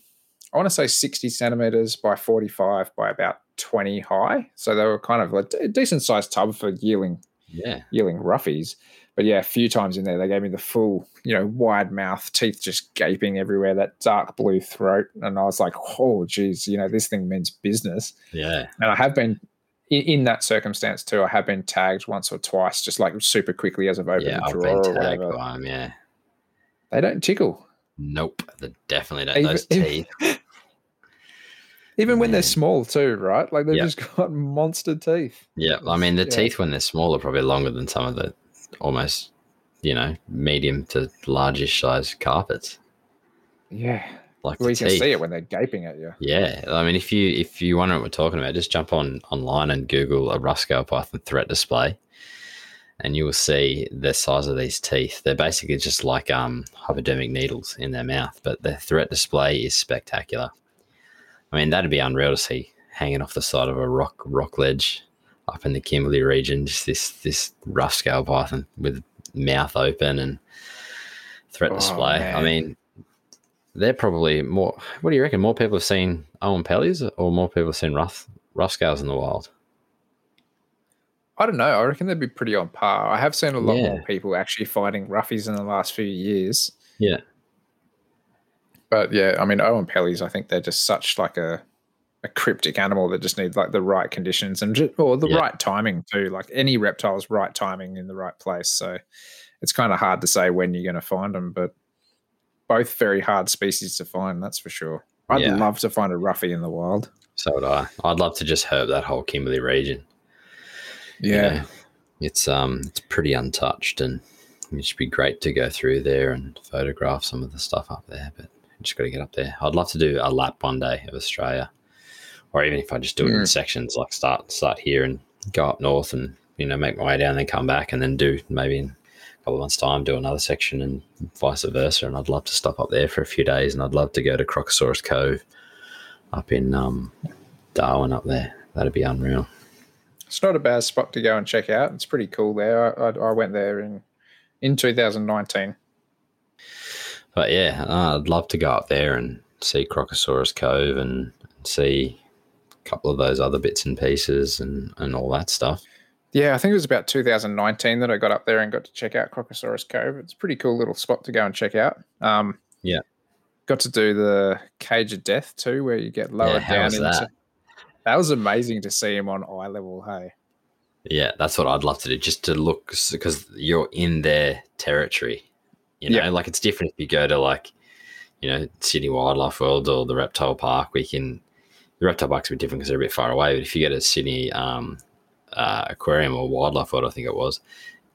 I want to say sixty centimeters by forty five by about twenty high. So they were kind of a decent sized tub for yearling Yeah. yelling roughies. But yeah, a few times in there, they gave me the full, you know, wide mouth, teeth just gaping everywhere, that dark blue throat. And I was like, oh, geez, you know, this thing means business. Yeah. And I have been in, that circumstance too. I have been tagged once or twice, just like super quickly as I've opened Yeah, a I've drawer been or tagged whatever. by 'em, yeah. They don't tickle. Nope. They definitely don't. Even- Those teeth. Even when they're small too, right? Like they've Yeah. just got monster teeth. Yeah. I mean the Yeah. teeth when they're small are probably longer than some of the almost, you know, medium to largish size carpets. Yeah. Like Well, you can see it when they're gaping at you. Yeah, I mean, if you if you wonder what we're talking about, just jump on online and Google a rough scale python threat display, and you will see the size of these teeth. They're basically just like um, hypodermic needles in their mouth, but the threat display is spectacular. I mean, that'd be unreal to see hanging off the side of a rock rock ledge up in the Kimberley region. Just this this rough scale python with mouth open and threat Oh, display. I mean, they're probably more. What do you reckon? More people have seen Oenpellis, or more people have seen rough rough scales in the wild? I don't know. I reckon they'd be pretty on par. I have seen a lot Yeah. more people actually fighting roughies in the last few years. Yeah, But yeah, I mean, Oenpellis, I think they're just such like a a cryptic animal that just needs like the right conditions and just, or the Yeah. right timing too. Like any reptile's right timing in the right place. So it's kind of hard to say when you're going to find them, but both very hard species to find. That's for sure. I'd Yeah. love to find a roughie in the wild. so would I. I'd love to just herb that whole Kimberley region. you Yeah. know. it's um, it's pretty untouched, and it should be great to go through there and photograph some of the stuff up there. But you just got to get up there. I'd love to do a lap one day of Australia, or even if I just do it in Mm. sections, like start start here and go up north, and you know make my way down, then come back, and then do maybe in a couple of months' time do another section, and vice versa. And I'd love to stop up there for a few days, and I'd love to go to Crocosaurus Cove up in um, Darwin up there. That'd be unreal. It's not a bad spot to go and check out. It's pretty cool there. I, I, I went there in in 2019. But yeah, I'd love to go up there and see Crocosaurus Cove and see a couple of those other bits and pieces and, and all that stuff. Yeah, I think it was about 2019 that I got up there and got to check out Crocosaurus Cove. It's a pretty cool little spot to go and check out. Um, Yeah. Got to do the Cage of Death too, where you get lowered how down into. that? That was amazing to see him on eye level. Hey, Yeah, that's what I'd love to do, just to look because you're in their territory. You know, Yeah. like it's different if you go to like, you know, Sydney Wildlife World or the Reptile Park. We can the reptile parks are a bit different because they're a bit far away. But if you go to Sydney um, uh, Aquarium or Wildlife World, I think it was,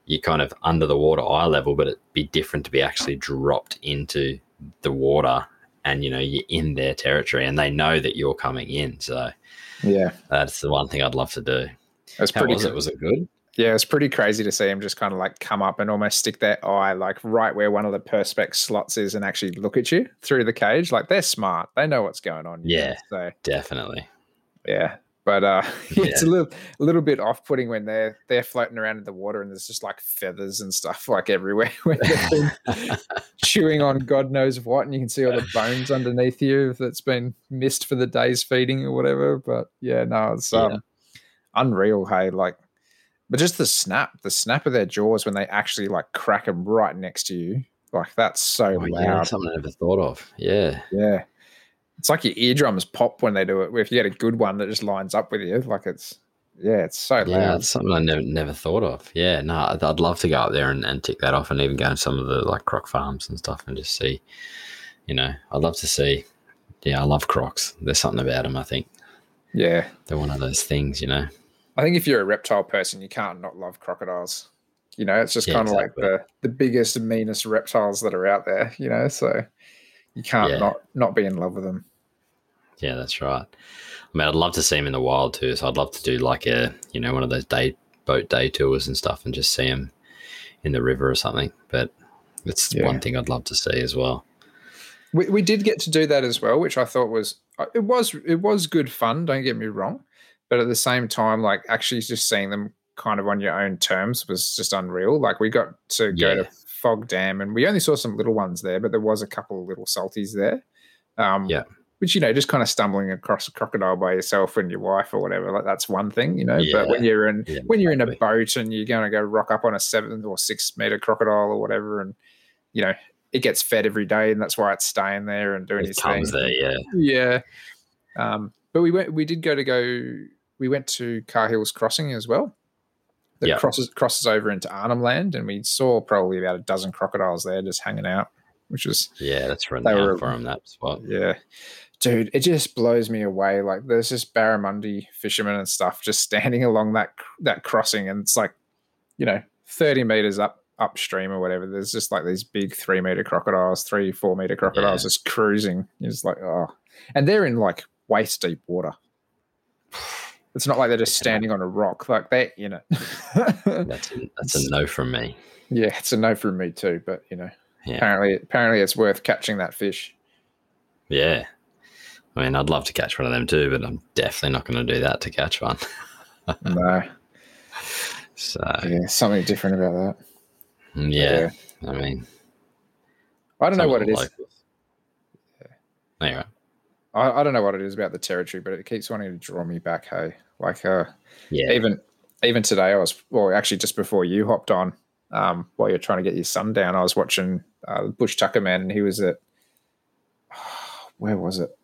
you're kind of under the water eye level, but it'd be different to be actually dropped into the water and you know you're in their territory and they know that you're coming in. So yeah, that's the one thing I'd love to do. that's How pretty. was cool. it? Was it good? Yeah, it's pretty crazy to see him just kind of like come up and almost stick their eye like right where one of the perspex slots is and actually look at you through the cage. Like they're smart. They know what's going on. know, Yeah. So Definitely. yeah. But uh it's a little a little bit off putting when they're they're floating around in the water and there's just like feathers and stuff like everywhere when they've been chewing on God knows what and you can see all the bones underneath you that's been missed for the day's feeding or whatever. But yeah, no, it's Yeah. um unreal, hey, like but just the snap, the snap of their jaws when they actually like crack them right next to you, like that's so Oh, yeah, loud. something I never thought of. Yeah. Yeah. It's like your eardrums pop when they do it. If you get a good one that just lines up with you, like it's yeah, it's so loud. Yeah, it's something I never never thought of. Yeah, no, I'd, I'd love to go up there and, and tick that off and even go to some of the like croc farms and stuff and just see, you know, I'd love to see. Yeah, I love crocs. There's something about them, I think. Yeah. They're one of those things, you know. I think if you're a reptile person, you can't not love crocodiles. You know, it's just Yeah, kind of exactly. like the the biggest and meanest reptiles that are out there. You know, so you can't Yeah. not not be in love with them. Yeah, that's right. I mean, I'd love to see them in the wild too. So I'd love to do like a, you know, one of those day boat day tours and stuff, and just see them in the river or something. But it's Yeah. one thing I'd love to see as well. We, we did get to do that as well, which I thought was uh, it was it was good fun. Don't get me wrong, but at the same time, like actually just seeing them kind of on your own terms was just unreal. Like we got to go Yeah. to Fog Dam, and we only saw some little ones there, but there was a couple of little salties there. Um, Yeah. Which you know, just kind of stumbling across a crocodile by yourself and your wife or whatever, like that's one thing, you know. Yeah. But when you're in Yeah, when you're in a boat and you're going to go rock up on a seven or six meter crocodile or whatever, and you know it gets fed every day, and that's why it's staying there and doing It its thing. there, yeah. Yeah. Um, but we went. We did go to go. We went to Cahills Crossing as well. That Yeah. crosses crosses over into Arnhem Land, and we saw probably about a dozen crocodiles there just hanging out, which was Yeah, that's They renowned were- for him, that spot. yeah, dude. It just blows me away. Like there's just barramundi fishermen and stuff just standing along that that crossing, and it's like, you know, thirty meters up upstream or whatever. There's just like these big three meter crocodiles, three four meter crocodiles Yeah. just cruising. It's like oh, and they're in like waist deep water. It's not like they're just standing on a rock. Like that, you know. That's a, that's a no from me. yeah, it's a no from me too. But you know, Yeah. apparently, apparently, it's worth catching that fish. Yeah. I mean, I'd love to catch one of them too, but I'm definitely not going to do that to catch one. no, So, yeah, something different about that. Mm, yeah. I mean, I don't know what it the is. locals- Anyway, I, I don't know what it is about the territory, but it keeps wanting to draw me back. Hey, like uh, yeah. even even today, I was well, actually, just before you hopped on, um, while you're trying to get your son down, I was watching uh, Bush Tucker Man, and he was at where was it?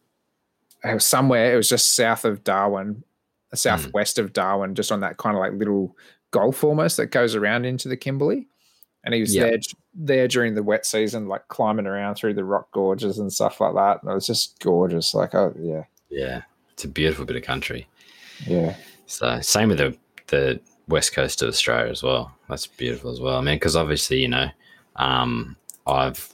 It was somewhere. It was just south of Darwin, southwest of Darwin, just on that kind of like little gulf almost that goes around into the Kimberley. And he was Yeah. there there during the wet season, like climbing around through the rock gorges and stuff like that. And it was just gorgeous. Like, oh yeah, Yeah. It's a beautiful bit of country. Yeah, So, same with the, the west coast of Australia as well. That's beautiful as well. I mean, because obviously, you know, um, I've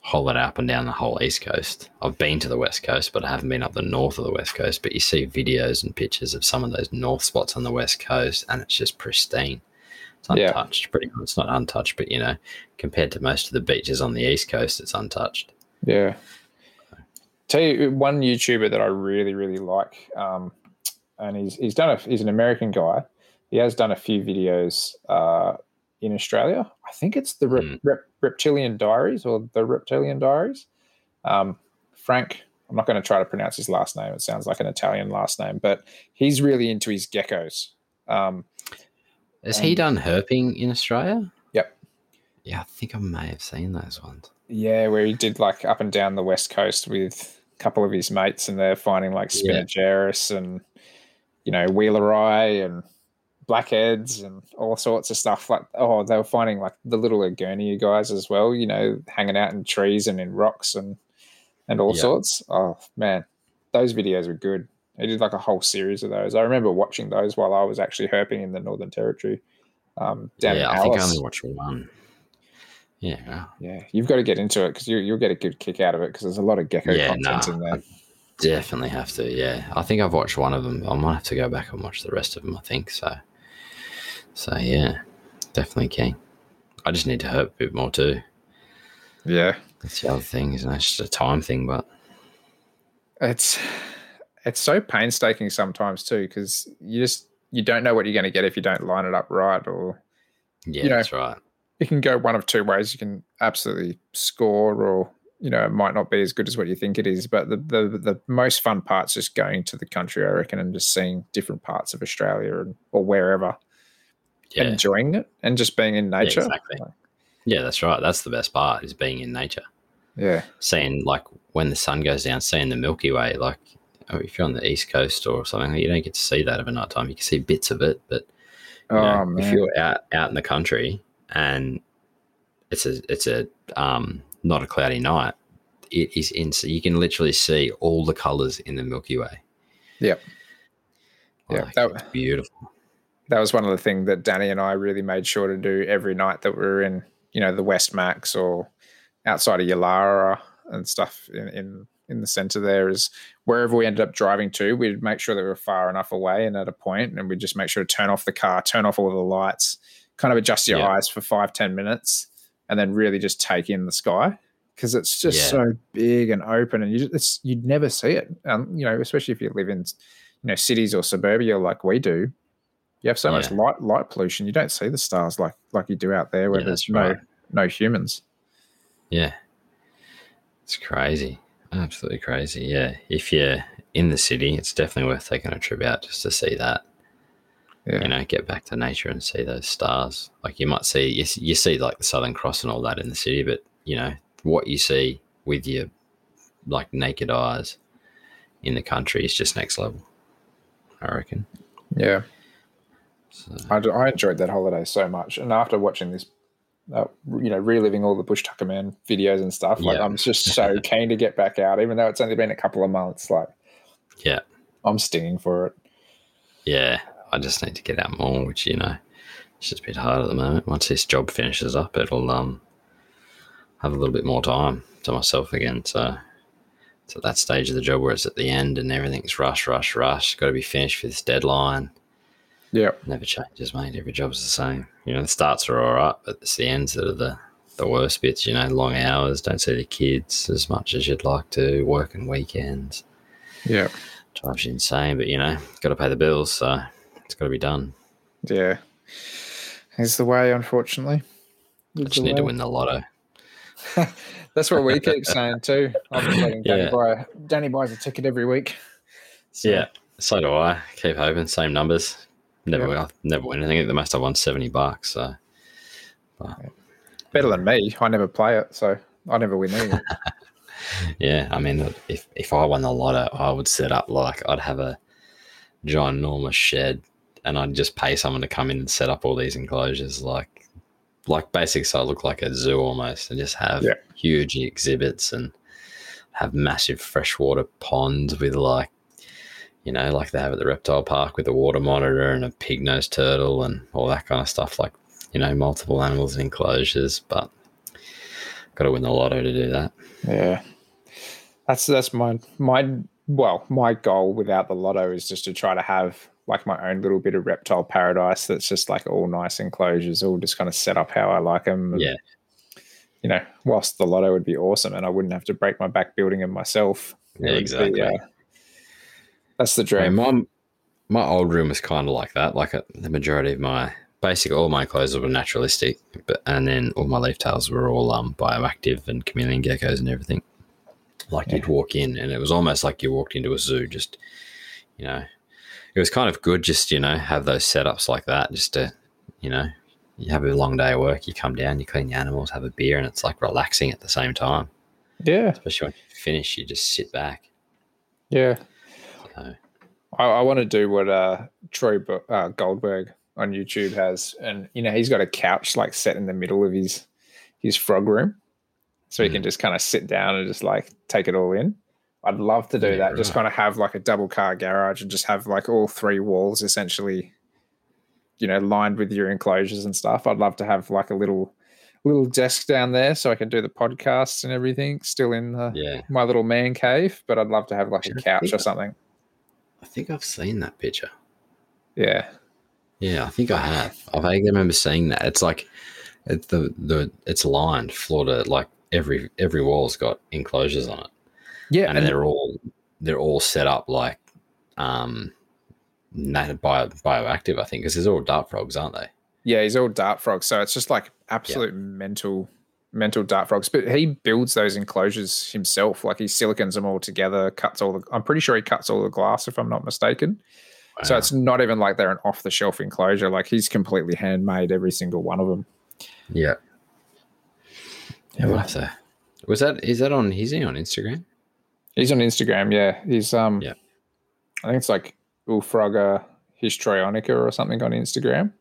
hollered up and down the whole east coast. I've been to the west coast, but I haven't been up the north of the west coast. But you see videos and pictures of some of those north spots on the west coast, and it's just pristine. It's Yeah. untouched. Pretty much. It's not untouched, but you know, compared to most of the beaches on the east coast, it's untouched. yeah. Tell you one YouTuber that I really really like, um, and he's he's done a he's an American guy. He has done a few videos uh, in Australia. I think it's the Rep, Mm. Rep, Reptilian Diaries or the Reptilian Diaries. Um, Frank, I'm not going to try to pronounce his last name. It sounds like an Italian last name, but he's really into his geckos. Um, Has he done herping in Australia? Yep. Yeah, I think I may have seen those ones. Yeah, where he did like up and down the west coast with a couple of his mates, and they're finding like Yeah. And you know wheeleri and blackheads and all sorts of stuff. Like oh, they were finding like the little Agurnia guys as well. You know, hanging out in trees and in rocks and and all Yeah. sorts. Oh man, those videos were good. He did like a whole series of those. I remember watching those while I was actually herping in the Northern Territory. Um, down yeah, I think I only watched one. Yeah. Yeah, you've got to get into it because you, you'll get a good kick out of it because there's a lot of gecko Yeah, content nah, in there. Definitely have to. Yeah, I think I've watched one of them. I might have to go back and watch the rest of them. I think so. So yeah, definitely keen. I just need to herp a bit more too. Yeah, That's the other thing, isn't it? It's just a time thing, but it's it's so painstaking sometimes too because you just you don't know what you're going to get if you don't line it up right, or yeah, You know, that's right. it can go one of two ways. You can absolutely score, or you know it might not be as good as what you think it is. But the the, the most fun part's just going to the country, I reckon, and just seeing different parts of Australia and or wherever, Yeah, enjoying it, and just being in yeah, nature. exactly. Yeah, that's right. That's the best part is being in nature. Yeah, seeing like when the sun goes down, seeing the Milky Way. Like oh, if you're on the east coast or something, you don't get to see that over night time. You can see bits of it, but you Oh know, if you're out out in the country and it's a it's a um not a cloudy night, it is in. So you can literally see all the colors in the Milky Way. Yep. Yeah, that- it's beautiful. that was one of the things that Danny and I really made sure to do every night that we were in, you know, the West Macs or outside of Yulara and stuff in, in in the center there is wherever we ended up driving to, we'd make sure that we were far enough away and at a point, and we'd just make sure to turn off the car, turn off all the lights, kind of adjust your Yeah. eyes for five, ten minutes, and then really just take in the sky. Because it's just Yeah. so big and open, and you just, it's you'd never see it. Um, you know, especially if you live in, you know, cities or suburbia like we do, you have so much light light pollution. You don't see the stars like like you do out there where Yeah, there's no right. no humans. Yeah. It's crazy. Absolutely crazy. Yeah. If you're in the city, it's definitely worth taking a trip out just to see that. Yeah, You know, get back to nature and see those stars. Like you might see, you, you see like the Southern Cross and all that in the city, but you know, what you see with your like naked eyes in the country is just next level. I reckon. yeah. So, I, I enjoyed that holiday so much, and after watching this, uh, you know, reliving all the Bush Tucker Man videos and stuff, like Yeah. I'm just so keen to get back out, even though it's only been a couple of months. Like, yeah. I'm stinging for it. Yeah. I just need to get out more, which, you know, it's just a bit hard at the moment. Once this job finishes up, it'll um have a little bit more time to myself again. So it's at that stage of the job where it's at the end and everything's rush, rush, rush. Got to be finished for this deadline. Yeah, Never changes, mate. Every job's the same. You know, the starts are all right, but it's the ends that are the, the worst bits. You know, long hours, don't see the kids as much as you'd like to, working weekends. yeah, Drives you insane, but you know, got to pay the bills, so it's got to be done. yeah. It's the way, unfortunately. I just the need to win the lotto. That's what we keep saying too. I'm just letting Danny Yeah. buy. Danny buys a ticket every week. So, Yeah, so do I. Keep hoping, same numbers. Never, win, I never win anything. At the most I won seventy bucks. So better than me. I never play it, so I never win either. yeah, I mean, if if I won the lotto, I would set up like I'd have a ginormous shed, and I'd just pay someone to come in and set up all these enclosures, like like basically, so I look like a zoo almost, and just have Yeah. huge exhibits and have massive freshwater ponds with like. You know, like they have at the reptile park with a water monitor and a pig nosed turtle and all that kind of stuff. Like, you know, multiple animals in enclosures, but got to win the lotto to do that. Yeah, that's that's my my well my goal without the lotto is just to try to have like my own little bit of reptile paradise that's just like all nice enclosures, all just kind of set up how I like them. Yeah. you know, whilst the lotto would be awesome and I wouldn't have to break my back building them myself. Yeah, would be, exactly. uh, that's the And dream. my my old room was kind of like that. Like uh the majority of my basically all my clothes were naturalistic, but and then all my leaf tails were all um bioactive and chameleon geckos and everything. Like you'd walk in and it was almost like you walked into a zoo. Just you know, it was kind of good. Just you know, have those setups like that. Just to you know, you have a long day of work. You come down, you clean the animals, have a beer, and it's like relaxing at the same time. Yeah, Especially when you finish, you just sit back. yeah. So, I, I want to do what uh, Troy uh, Goldberg on YouTube has, and you know he's got a couch like set in the middle of his his frog room, so he can just kind of sit down and just like take it all in. I'd love to do Yeah, that. Just kind of have like a double car garage and just have like all three walls essentially, you know, lined with your enclosures and stuff. I'd love to have like a little little desk down there so I can do the podcasts and everything still in the, yeah. my little man cave. But I'd love to have like a couch or something. I think I've seen that picture. Yeah. Yeah, I think I have. I vaguely remember seeing that. It's like it's the the it's lined floor to like every every wall's got enclosures on it, Yeah, and, they're all they're all set up like um nat- bio, bioactive. I think because there's all dart frogs, aren't they? Yeah, he's all dart frogs, so it's just like absolute mental mental dart frogs. But he builds those enclosures himself. Like he silicons them all together, cuts all the I'm pretty sure he cuts all the glass if I'm not mistaken. So it's not even like they're an off the shelf enclosure. Like he's completely handmade every single one of them. yeah. Yeah, we'll have to. Was that is that on? Is he on Instagram? He's on Instagram, yeah. He's um Yeah. I think it's like Oophaga Histrionica or something on Instagram.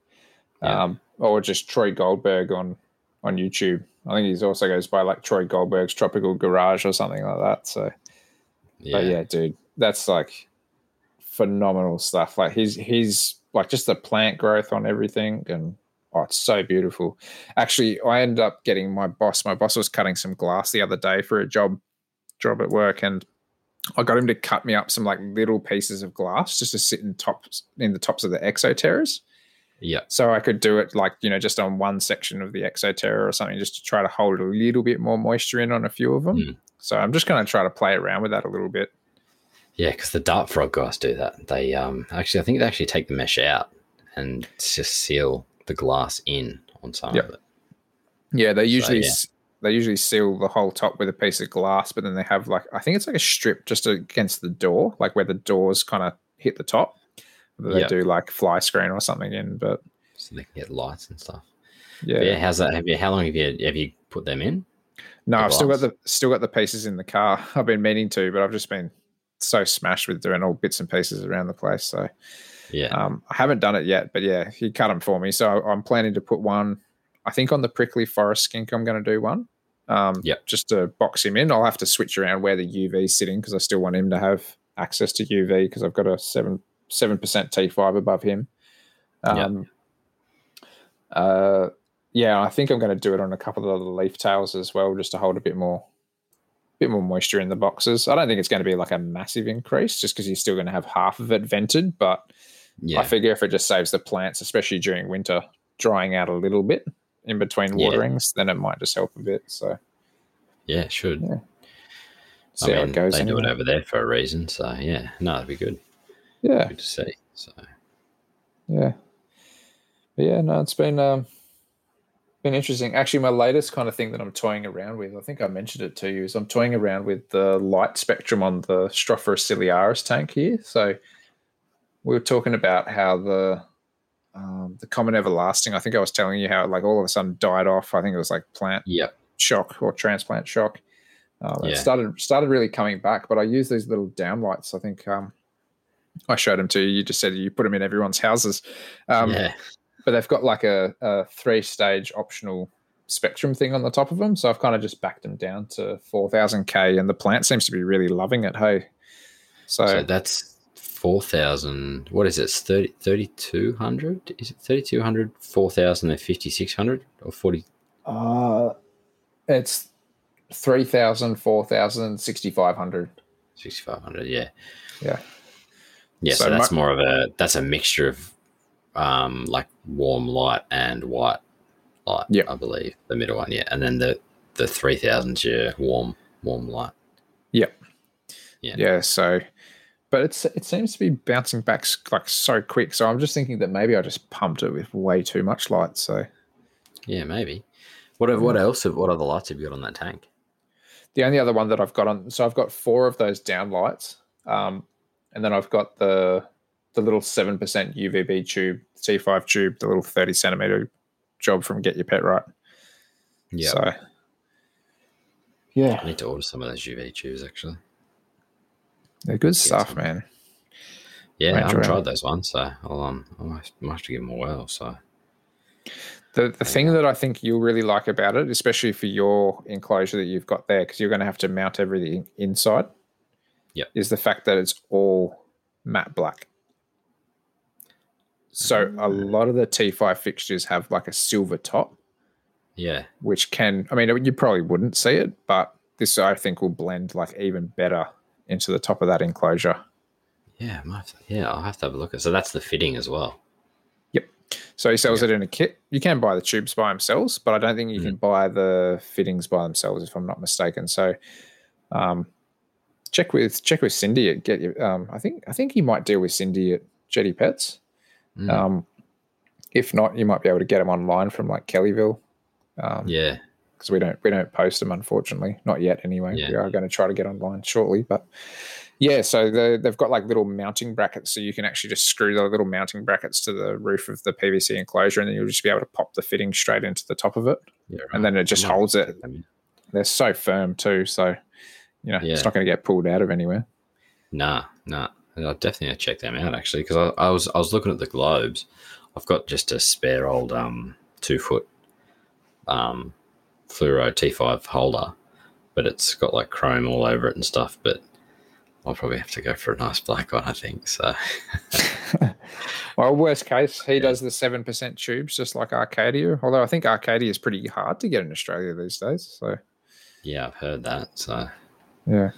Yeah. Um or just Troy Goldberg on on YouTube. I think he's also goes by like Troy Goldberg's Tropical Garage or something like that. So Yeah, but yeah, dude, that's like phenomenal stuff. Like he's he's like just the plant growth on everything, and oh, it's so beautiful. Actually, I ended up getting my boss. My boss was cutting some glass the other day for a job job at work, and I got him to cut me up some like little pieces of glass just to sit in tops in the tops of the exoterras. Yeah. So I could do it like, you know, just on one section of the exoterra or something, just to try to hold a little bit more moisture in on a few of them. Mm. So I'm just going to try to play around with that a little bit. Yeah, because the dart frog guys do that. They um actually I think they actually take the mesh out and just seal the glass in on some Yep. of it. Yeah, they usually yeah. They usually seal the whole top with a piece of glass, but then they have like I think it's like a strip just against the door, like where the doors kind of hit the top. They Yeah. do like fly screen or something in, but So they can get lights and stuff. yeah, yeah, how's that? Have you how long have you have you put them in? no, the I've still got the still got the pieces in the car. I've been meaning to, but I've just been so smashed with doing all bits and pieces around the place. So Yeah. Um, I haven't done it yet, but yeah, he cut them for me. So I'm planning to put one. I think on the prickly forest skink, I'm going to do one. Um, Yep. Just to box him in. I'll have to switch around where the UV is sitting because I still want him to have access to UV because I've got a seven seven percent T5 above him. Um, uh, yeah, I think I'm going to do it on a couple of the leaf tails as well, just to hold a bit more, bit more moisture in the boxes. I don't think it's going to be like a massive increase, just because you're still going to have half of it vented, but yeah. I figure if it just saves the plants, especially during winter, drying out a little bit in between Yeah. waterings, then it might just help a bit. So yeah, it should. Yeah, see I how mean, it goes. they do it over there for a reason. So yeah, no, it'd be good. Yeah, Good to see. So yeah, but yeah. No, it's been um, been interesting. Actually, my latest kind of thing that I'm toying around with, I think I mentioned it to you, is I'm toying around with the light spectrum on the Strophurus ciliaris tank here. So we were talking about how the um, the common everlasting. I think I was telling you how it, like all of a sudden died off. I think it was like plant yeah, shock or transplant shock. Uh, it Yeah. started started really coming back, but I use these little downlights. I think um, I showed them to you. You just said you put them in everyone's houses, um, yeah, but they've got like a, a three stage optional spectrum thing on the top of them. So I've kind of just backed them down to four thousand k, and the plant seems to be really loving it. Hey, so, So that's four thousand. What is it? It's 30, 3200? Is it 3200, 4000, and 5600 or 40? uh, it's 3,000, 4,000, 6,500. 6500 yeah Yeah. yeah so, So that's my- more of a that's a mixture of um like warm light and white light Yep. i believe the middle one yeah and then the the 3000 yeah warm warm light Yep. Yeah. Yeah. So, but it's it seems to be bouncing back like so quick. So I'm just thinking that maybe I just pumped it with way too much light. So yeah maybe what have- what else have, what other lights have you got on that tank the only other one that I've got on, so I've got four of those down lights, um, and then I've got the the little seven percent UVB tube, T5 tube, the little thirty centimeter job from Get Your Pet Right. yeah So, yeah, i need to order some of those uv tubes actually they're good stuff, man. yeah i haven't tried those ones so i'll um i might, might have to give them a whirl so The the thing that I think you'll really like about it, especially for your enclosure that you've got there, because you're going to have to mount everything inside. Yep. Is the fact that it's all matte black. So a lot of the T5 fixtures have like a silver top, yeah which can, I mean, you probably wouldn't see it, but this I think will blend like even better into the top of that enclosure. yeah might have to- yeah i'll have to have a look at so that's the fitting as well Yep. So he sells it in a kit. You can buy the tubes by themselves, but I don't think you can buy the fittings by themselves, if I'm not mistaken. So, um, check with check with Cindy at Get Your. Um, I think I think he might deal with Cindy at Jetty Pets. Mm. Um, if not, you might be able to get them online from like Kellyville. Um, yeah because we don't we don't post them unfortunately, not yet anyway. Yeah. We are going to try to get online shortly, but yeah. So they they've got like little mounting brackets, so you can actually just screw the little mounting brackets to the roof of the PVC enclosure, and then you'll just be able to pop the fitting straight into the top of it, yeah and then it just might holds it. They're so firm too, so you know Yeah. it's not going to get pulled out of anywhere. Nah, nah. I'll definitely check them out actually because I, I was I was looking at the globes. I've got just a spare old um two foot um fluoro T five holder, but it's got like chrome all over it and stuff. But I'll probably have to go for a nice black one. I think so. well, worst case, he does the seven percent tubes, just like Arcadia. Although I think Arcadia is pretty hard to get in Australia these days. So Yeah, I've heard that. So, yeah,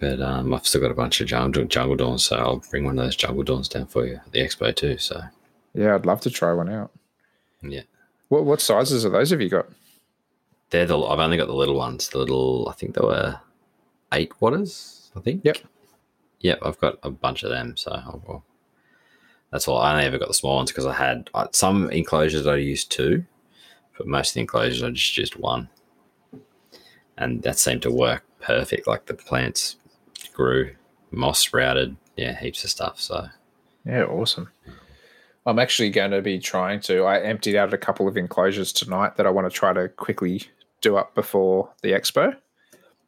but um, I've still got a bunch of jungle jungle dawns, so I'll bring one of those jungle dawns down for you at the expo too. So, yeah, I'd love to try one out. yeah, What what sizes are those have you got? They're the. I've only got the little ones. The little. I think there were eight waters. I think. Yep. Yep. I've got a bunch of them. So, I'll, well, that's all. I only ever got the small ones because I had uh, some enclosures I used two, but most of the enclosures I just used one, and that seemed to work perfect. Like the plants grew, moss sprouted, yeah, heaps of stuff. So Yeah, awesome. I'm actually going to be trying to. I emptied out a couple of enclosures tonight that I want to try to quickly do up before the expo.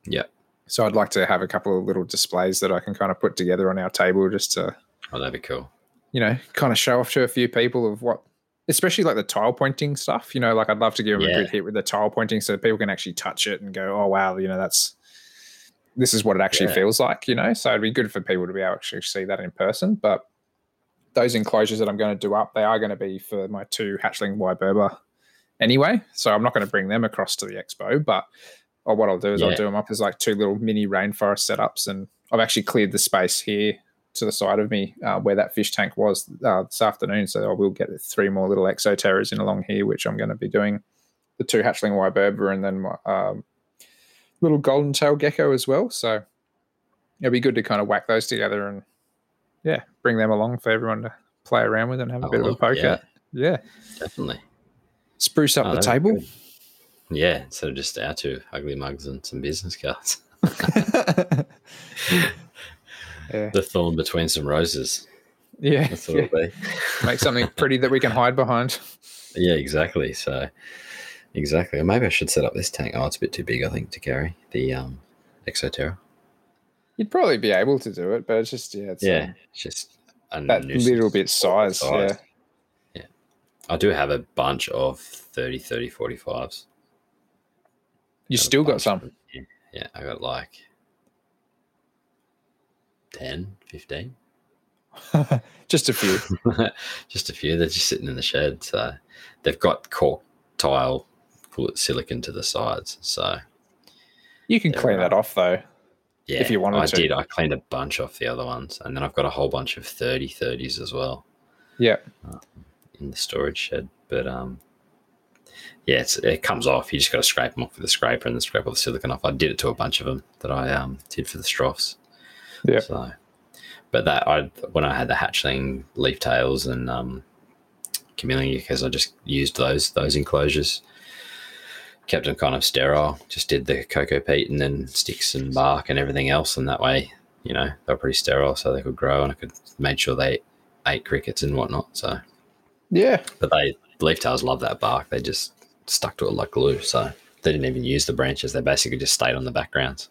Yeah. So I'd like to have a couple of little displays that I can kind of put together on our table just to, oh, that'd be cool. you know, kind of show off to a few people of what, especially like the tile pointing stuff. You know, like I'd love to give them Yeah. a good hit with the tile pointing so people can actually touch it and go, oh, wow, you know, that's, this is what it actually Yeah. feels like, you know? So it'd be good for people to be able to actually see that in person. But those enclosures that I'm going to do up, they are going to be for my two hatchling Wyberba anyway. So I'm not going to bring them across to the expo, but or what I'll do is I'll do them up as like two little mini rainforest setups. And I've actually cleared the space here to the side of me uh, where that fish tank was uh, this afternoon. So I will get three more little exoterras in along here, which I'm going to be doing the two hatchling Wyberba and then my um, little golden tail gecko as well. So it'll be good to kind of whack those together and yeah, bring them along for everyone to play around with and have a Oh, bit of a poke yeah. at. Yeah, Definitely. Spruce up Oh, the table. Yeah, instead of just our two ugly mugs and some business cards. yeah, The thorn between some roses. yeah, That's what yeah. be. Make something pretty that we can hide behind. Yeah, exactly. So, exactly. Or maybe I should set up this tank. Oh, it's a bit too big, I think, to carry the um, Exoterra. You'd probably be able to do it, but it's just yeah, it's Yeah, um, it's just a that little bit size. size. Yeah, I do have a bunch of 30, 30, 45s. you a still got some. Yeah, yeah, I got like 10, 15. just a few. just a few. They're just sitting in the shed. So they've got cork tile, silicon to the sides. So You can clean that off though. yeah, If you wanted I to. did. I cleaned a bunch off the other ones, and then I've got a whole bunch of 30 30s as well Yeah, uh, in the storage shed. But um, yeah, it's, it comes off. You just got to scrape them off with a scraper and then scrape all the silicon off. I did it to a bunch of them that I um did for the Stroffs. Yeah. So, but that I when I had the hatchling leaf tails and um, chameleon because I just used those those enclosures, kept them kind of sterile. Just did the cocoa peat and then sticks and bark and everything else, and that way, you know, they were pretty sterile, so they could grow, and I could made sure they ate crickets and whatnot. So, yeah, but they leaf tails love that bark. They just stuck to it like glue. So they didn't even use the branches. They basically just stayed on the backgrounds.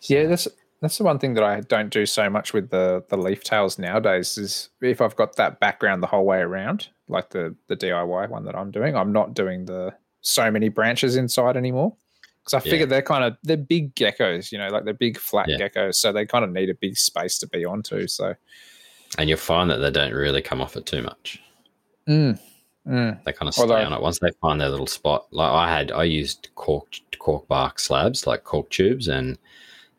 So- yeah. That's that's the one thing that I don't do so much with the the leaf tails nowadays. Is if I've got that background the whole way around, like the the DIY one that I'm doing, I'm not doing the so many branches inside anymore. Because I Yeah. figure they're kind of they're big geckos, you know, like they're big flat Yeah. geckos, so they kind of need a big space to be onto. So, and you'll find that they don't really come off it too much. Mm, mm, They kind of stay Although- on it once they find their little spot. Like I had, I used cork cork bark slabs, like cork tubes, and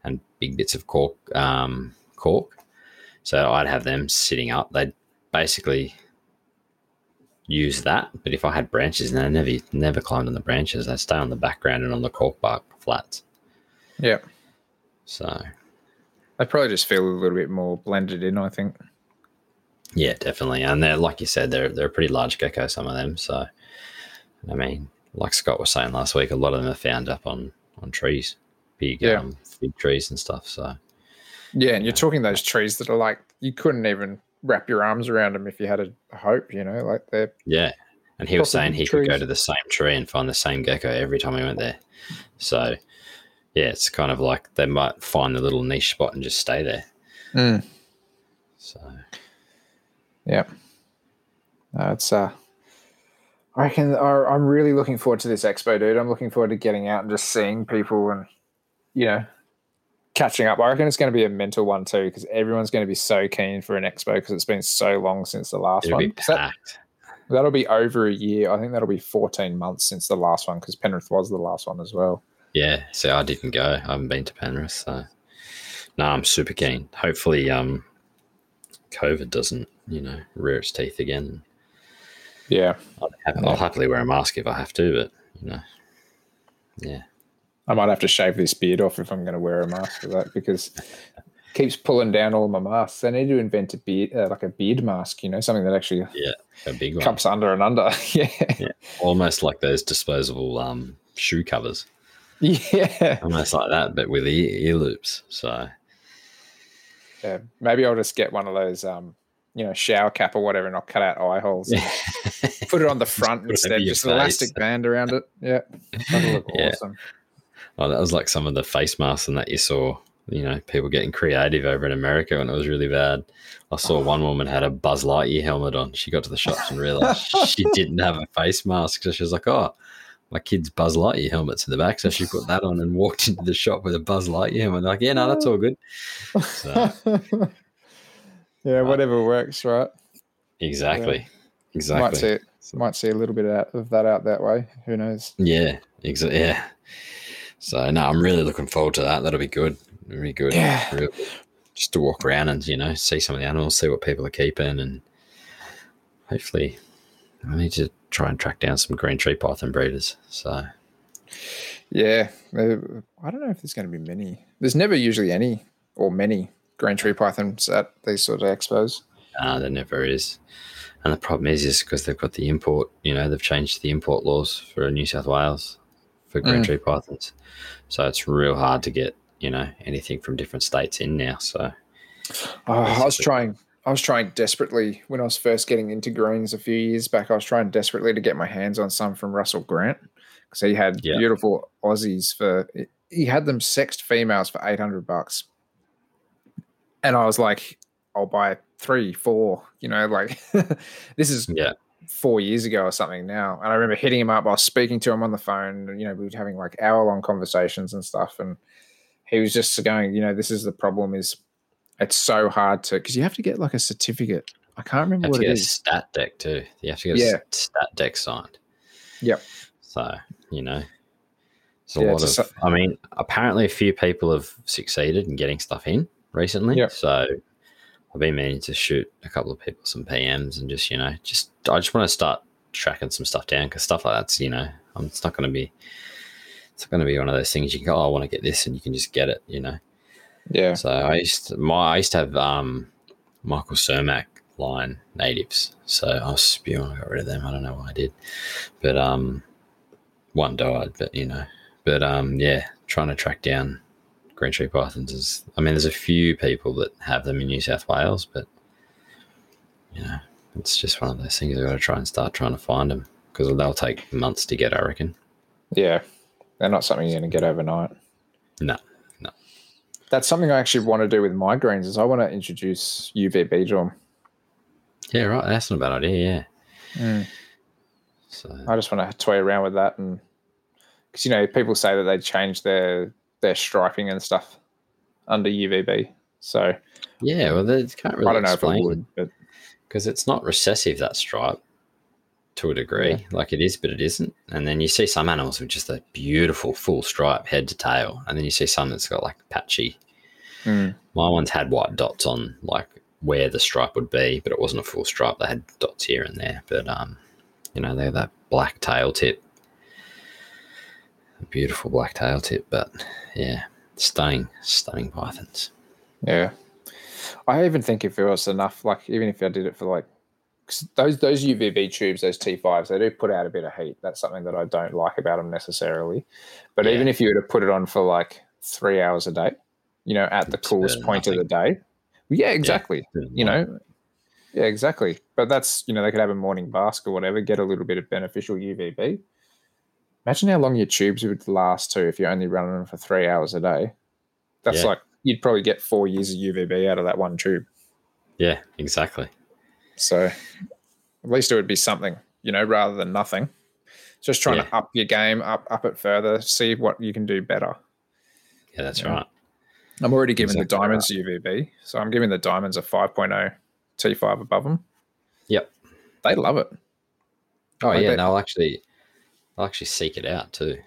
and big bits of cork um, cork. So I'd have them sitting up. They'd basically use that. But if I had branches, and they never never climbed on the branches, they'd stay on the background and on the cork bark flats. yeah, So they probably just feel a little bit more blended in. I think. Yeah, definitely. And they're like you said, they're they're a pretty large gecko, some of them. So I mean, like Scott was saying last week, a lot of them are found up on on trees. Big Yeah. um big trees and stuff. So Yeah, and you're talking those trees that are like you couldn't even wrap your arms around them if you had a hope. You know, like they're yeah. And he was saying he could go to the same tree and find the same gecko every time he went there. So yeah, it's kind of like they might find the little niche spot and just stay there. Mm. So Yeah. No, it's uh I reckon I- I'm really looking forward to this expo, dude. I'm looking forward to getting out and just seeing people and you know catching up. I reckon it's going to be a mental one too because everyone's going to be so keen for an expo because it's been so long since the last It'll one. be 'Cause that, packed. that'll be over a year. I think that'll be 14 months since the last one because Penrith was the last one as well. Yeah, so I didn't go. I haven't been to Penrith, so no, I'm super keen. Hopefully, um, COVID doesn't, you know, rear its teeth again. Yeah, I'll, I'll happily wear a mask if I have to, but you know, yeah, I might have to shave this beard off if I'm going to wear a mask for that because it keeps pulling down all my masks. They need to invent a beard, uh, like a beard mask, you know, something that actually a big one, cups under and under. yeah. almost like those disposable um shoe covers, Yeah. almost like that, but with ear, ear loops. So Yeah. Maybe I'll just get one of those, um, you know, shower cap or whatever, and I'll cut out eye holes. Put it on the front instead, just an elastic band around it. Yeah. That'll look Yeah. awesome. Oh, that was like some of the face masks and that you saw. You know, people getting creative over in America, and it was really bad. I saw one woman had a Buzz Lightyear helmet on. She got to the shops and realized she didn't have a face mask, so she was like, "Oh, my kid's Buzz Lightyear helmet's in the back." So she put that on and walked into the shop with a Buzz Lightyear helmet. Like, yeah, no, that's all good. So, yeah, whatever works, right? exactly, Might exactly. see it. Might see a little bit out of that out that way. Who knows? Yeah, exactly. Yeah. So no, I'm really looking forward to that. That'll be good. It'll be good. Yeah. Just to walk around and you know see some of the animals, see what people are keeping, and hopefully, I need to try and track down some green tree python breeders. So Yeah, uh, I don't know if there's going to be many. There's never usually any or many green tree pythons at these sort of expos. uh, there never is. And the problem is, is because they've got the import. You know, they've changed the import laws for New South Wales for green Mm. tree pythons. So it's real hard to get you know anything from different states in now. So Oh, I was trying. I was trying desperately when I was first getting into greens a few years back. I was trying desperately to get my hands on some from Russell Grant because he had Yeah. beautiful Aussies for. He had them sexed females for eight hundred bucks, and I was like, "I'll buy three, four. You know, like this is yeah, four years ago or something now. And I remember hitting him up. I was speaking to him on the phone. You know, we were having like hour long conversations and stuff. And he was just going, you know, this is the problem is it's so hard to, because you have to get like a certificate. I can't remember have what to it get a stat dec too. You have to get a Yeah. stat dec signed. Yep. So you know, it's a Yeah, lot it's of. a I mean, apparently a few people have succeeded in getting stuff in recently. Yep. So I've been meaning to shoot a couple of people some PMs and just you know, just I just want to start tracking some stuff down because stuff like that's you know, um, it's not going to be. It's not going to be one of those things you can go. Oh, I want to get this, and you can just get it. You know. Yeah. So I used to, my I used to have um, Michael Cermak line natives. So I was spewing. I got rid of them. I don't know why I did, but um, one died. But you know, but um, yeah, trying to track down green tree pythons is. I mean, there's a few people that have them in New South Wales, but you know, it's just one of those things. I got to try and start trying to find them because they'll take months to get. I reckon. Yeah. They're not something you're going to get overnight. No, That's something I actually want to do with my greens is I want to introduce UVB to them. yeah, right. That's not a bad idea. Yeah. Mm. So I just want to toy around with that and because you know people say that they change their their striping and stuff under UVB. So yeah, well, they can't really I don't know if it explain would, because it's not recessive that stripe to a degree Yeah. like it is but it isn't and then you see some animals with just a beautiful full stripe head to tail and then you see some that's got like patchy Mm. my ones had white dots on like where the stripe would be but it wasn't a full stripe they had dots here and there but um you know they're that black tail tip a beautiful black tail tip but yeah stunning stunning pythons yeah. I even think if it was enough, like even if I did it for like those those UVB tubes, those T5s, they do put out a bit of heat. That's something that I don't like about them necessarily. But Yeah. even if you were to put it on for like three hours a day, you know, at the It's coolest better than point of the day, yeah, exactly. you know yeah exactly but that's you know they could have a morning bask or whatever get a little bit of beneficial uvb imagine how long your tubes would last too if you're only running them for three hours a day that's Yeah. like you'd probably get four years of uvb out of that one tube yeah exactly so at least it would be something you know rather than nothing just trying Yeah. to up your game up up it further see what you can do better yeah that's Yeah. right I'm already giving Exactly the diamonds UVB, so I'm giving the diamonds a 5.0 T5 above them. Yep. They love it. Oh I yeah, bet- they'll actually they'll actually seek it out too.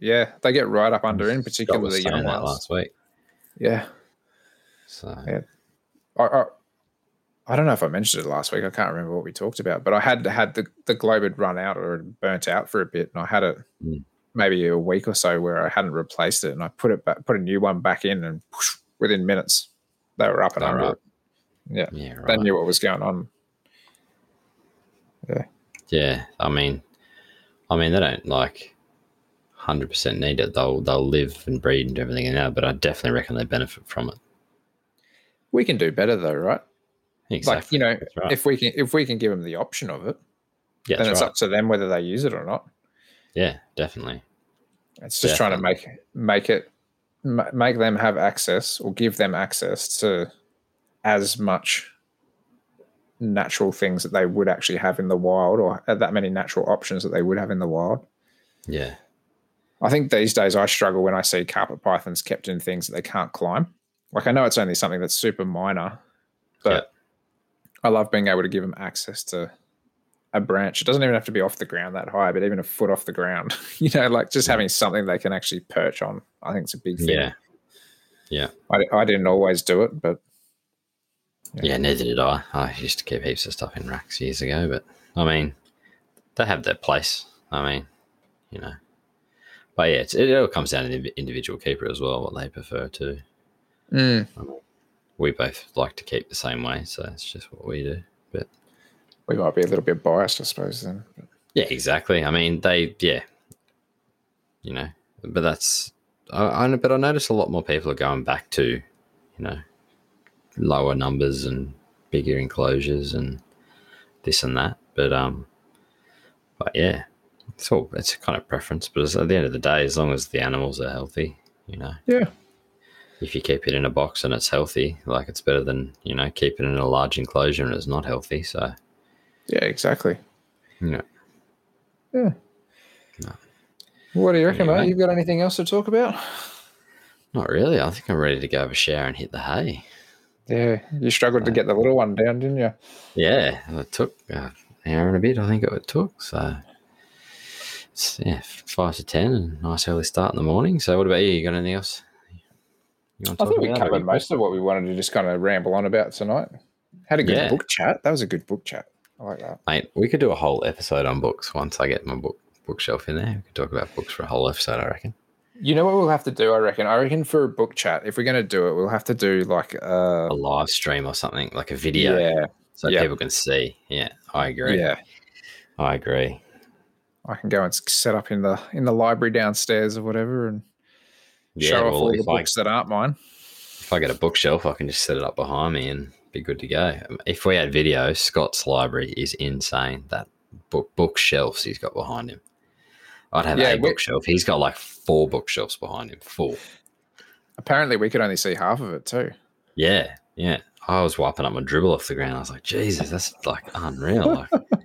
Yeah, they get right up under, in Scott particular was the young saying that ones. last week. Yeah, So Yeah. I, I, I don't know if I mentioned it last week. I can't remember what we talked about, but I had had the the globe had run out or burnt out for a bit, and I had it Mm. maybe a week or so where I hadn't replaced it, and I put it back, put a new one back in, and whoosh, within minutes they were up and under. Yeah, yeah, they knew what was going on. Yeah, Yeah, I mean, I mean they don't like hundred percent need it. They'll they'll live and breed and everything now, but I definitely reckon they benefit from it. We can do better though, right? Exactly. Like you know, right. if we can if we can give them the option of it, yeah, then it's right. up to them whether they use it or not. Yeah, definitely. It's just trying to make make it make them have access or give them access to as much natural things that they would actually have in the wild, or uh, that many natural options that they would have in the wild. Yeah. I think these days I struggle when I see carpet pythons kept in things that they can't climb. Like I know it's only something that's super minor, but I love being able to give them access to a branch. It doesn't even have to be off the ground that high, but even a foot off the ground. you know, like just having something they can actually perch on. I think it's a big thing. Yeah. Yeah. I, I didn't always do it, but Yeah, neither did I. I used to keep heaps of stuff in racks years ago, but I mean, they have their place. I mean, you know, but yeah, it's, it all comes down to the individual keeper as well, what they prefer to. mm, We both like to keep the same way, so it's just what we do. But we might be a little bit biased, I suppose. Then Yeah, exactly. I mean, they, yeah, you know, but that's, I, I, but I notice a lot more people are going back to, you know, lower numbers and bigger enclosures and this and that. But, um, but yeah, it's all, it's a kind of preference. But at the end of the day, as long as the animals are healthy, you know, yeah, if you keep it in a box and it's healthy, like it's better than, you know, keeping it in a large enclosure and it's not healthy. So, yeah, exactly. know, Yeah. No. What do you reckon, Anyway. mate? You've got anything else to talk about? not really. I think I'm ready to go have a shower and hit the hay. Yeah, you struggled to get the little one down, didn't you? Yeah, it took uh, an hour and a bit. I think it took. So, it's, yeah, five to ten, and nice early start in the morning. So, what about you? You got anything else? You want I think we covered most of what we wanted to just kind of ramble on about tonight. Had a good Yeah. book chat. That was a good book chat. I like that. Mate, we could do a whole episode on books once I get my book bookshelf in there. We could talk about books for a whole episode. I reckon. You know what we'll have to do, I reckon? I reckon for a book chat, if we're going to do it, we'll have to do like uh A live stream or something like a video, yeah, so yeah. people can see. Yeah, I agree. yeah. I agree. I can go and set up in the in the library downstairs or whatever and Yeah, show off all the if I books that aren't mine. if I get a bookshelf, I can just set it up behind me and be good to go. If we had video, Scott's library is insane. That book bookshelves he's got behind him. I'd have Yeah, a bookshelf. He's got like four bookshelves behind him. Four. Apparently, we could only see half of it too. Yeah, yeah. I was wiping up my dribble off the ground. I was like, Jesus, that's like unreal. Like,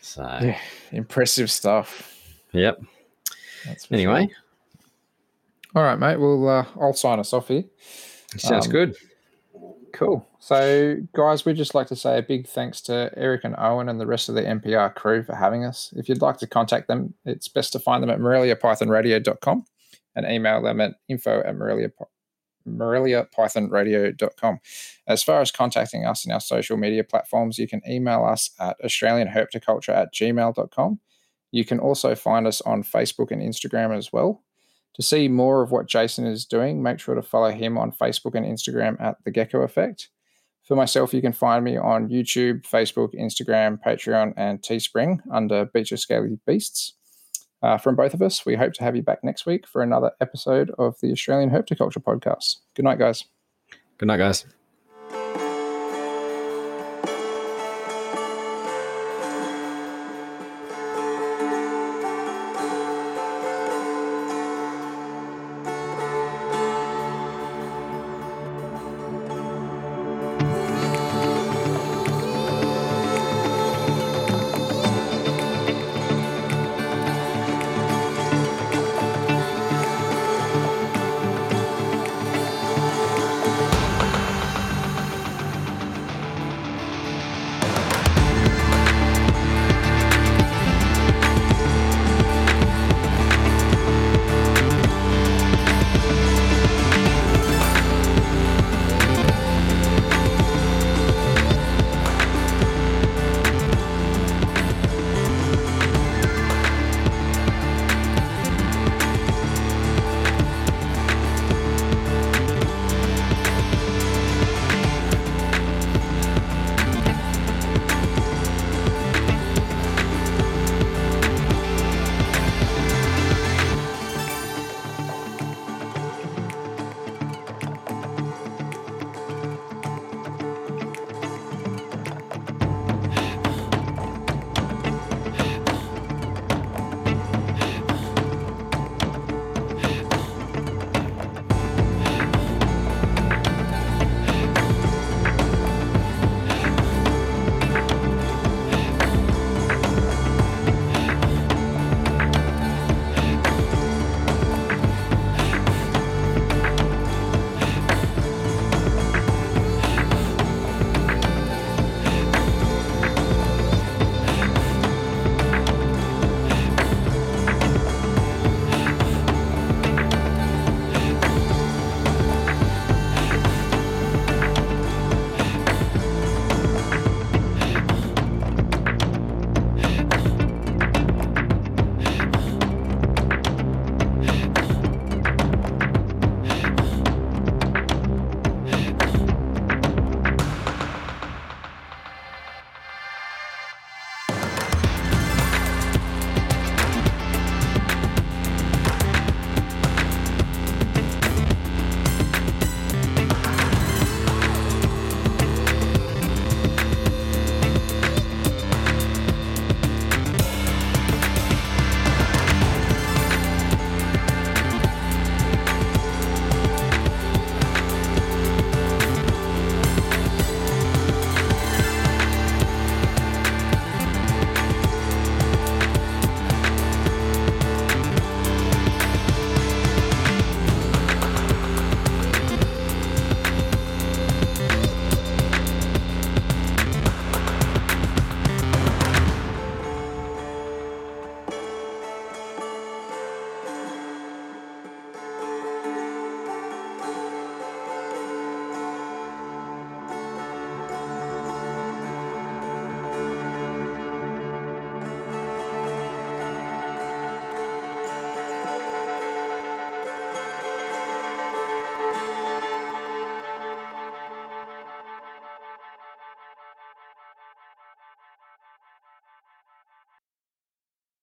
so, Yeah, impressive stuff. yep. That's Anyway, sure. All right, mate. Well, uh, I'll sign us off here. sounds Um, good. Cool. So, guys, we'd just like to say a big thanks to Eric and Owen and the rest of the MPR crew for having us. If you'd like to contact them, it's best to find them at moreliapythonradio.com and email them at info at morelia, moreliapythonradio.com. As far as contacting us in our social media platforms, you can email us at australianherpetoculture at gmail.com. You can also find us on Facebook and Instagram as well. To see more of what Jason is doing, make sure to follow him on Facebook and Instagram at The Gecko Effect. For myself, you can find me on YouTube, Facebook, Instagram, Patreon, and Teespring under Beaches Scaly Beasts. Uh, from both of us, we hope to have you back next week for another episode of the Australian Herpetoculture Podcast. Good night, guys. Good night, guys.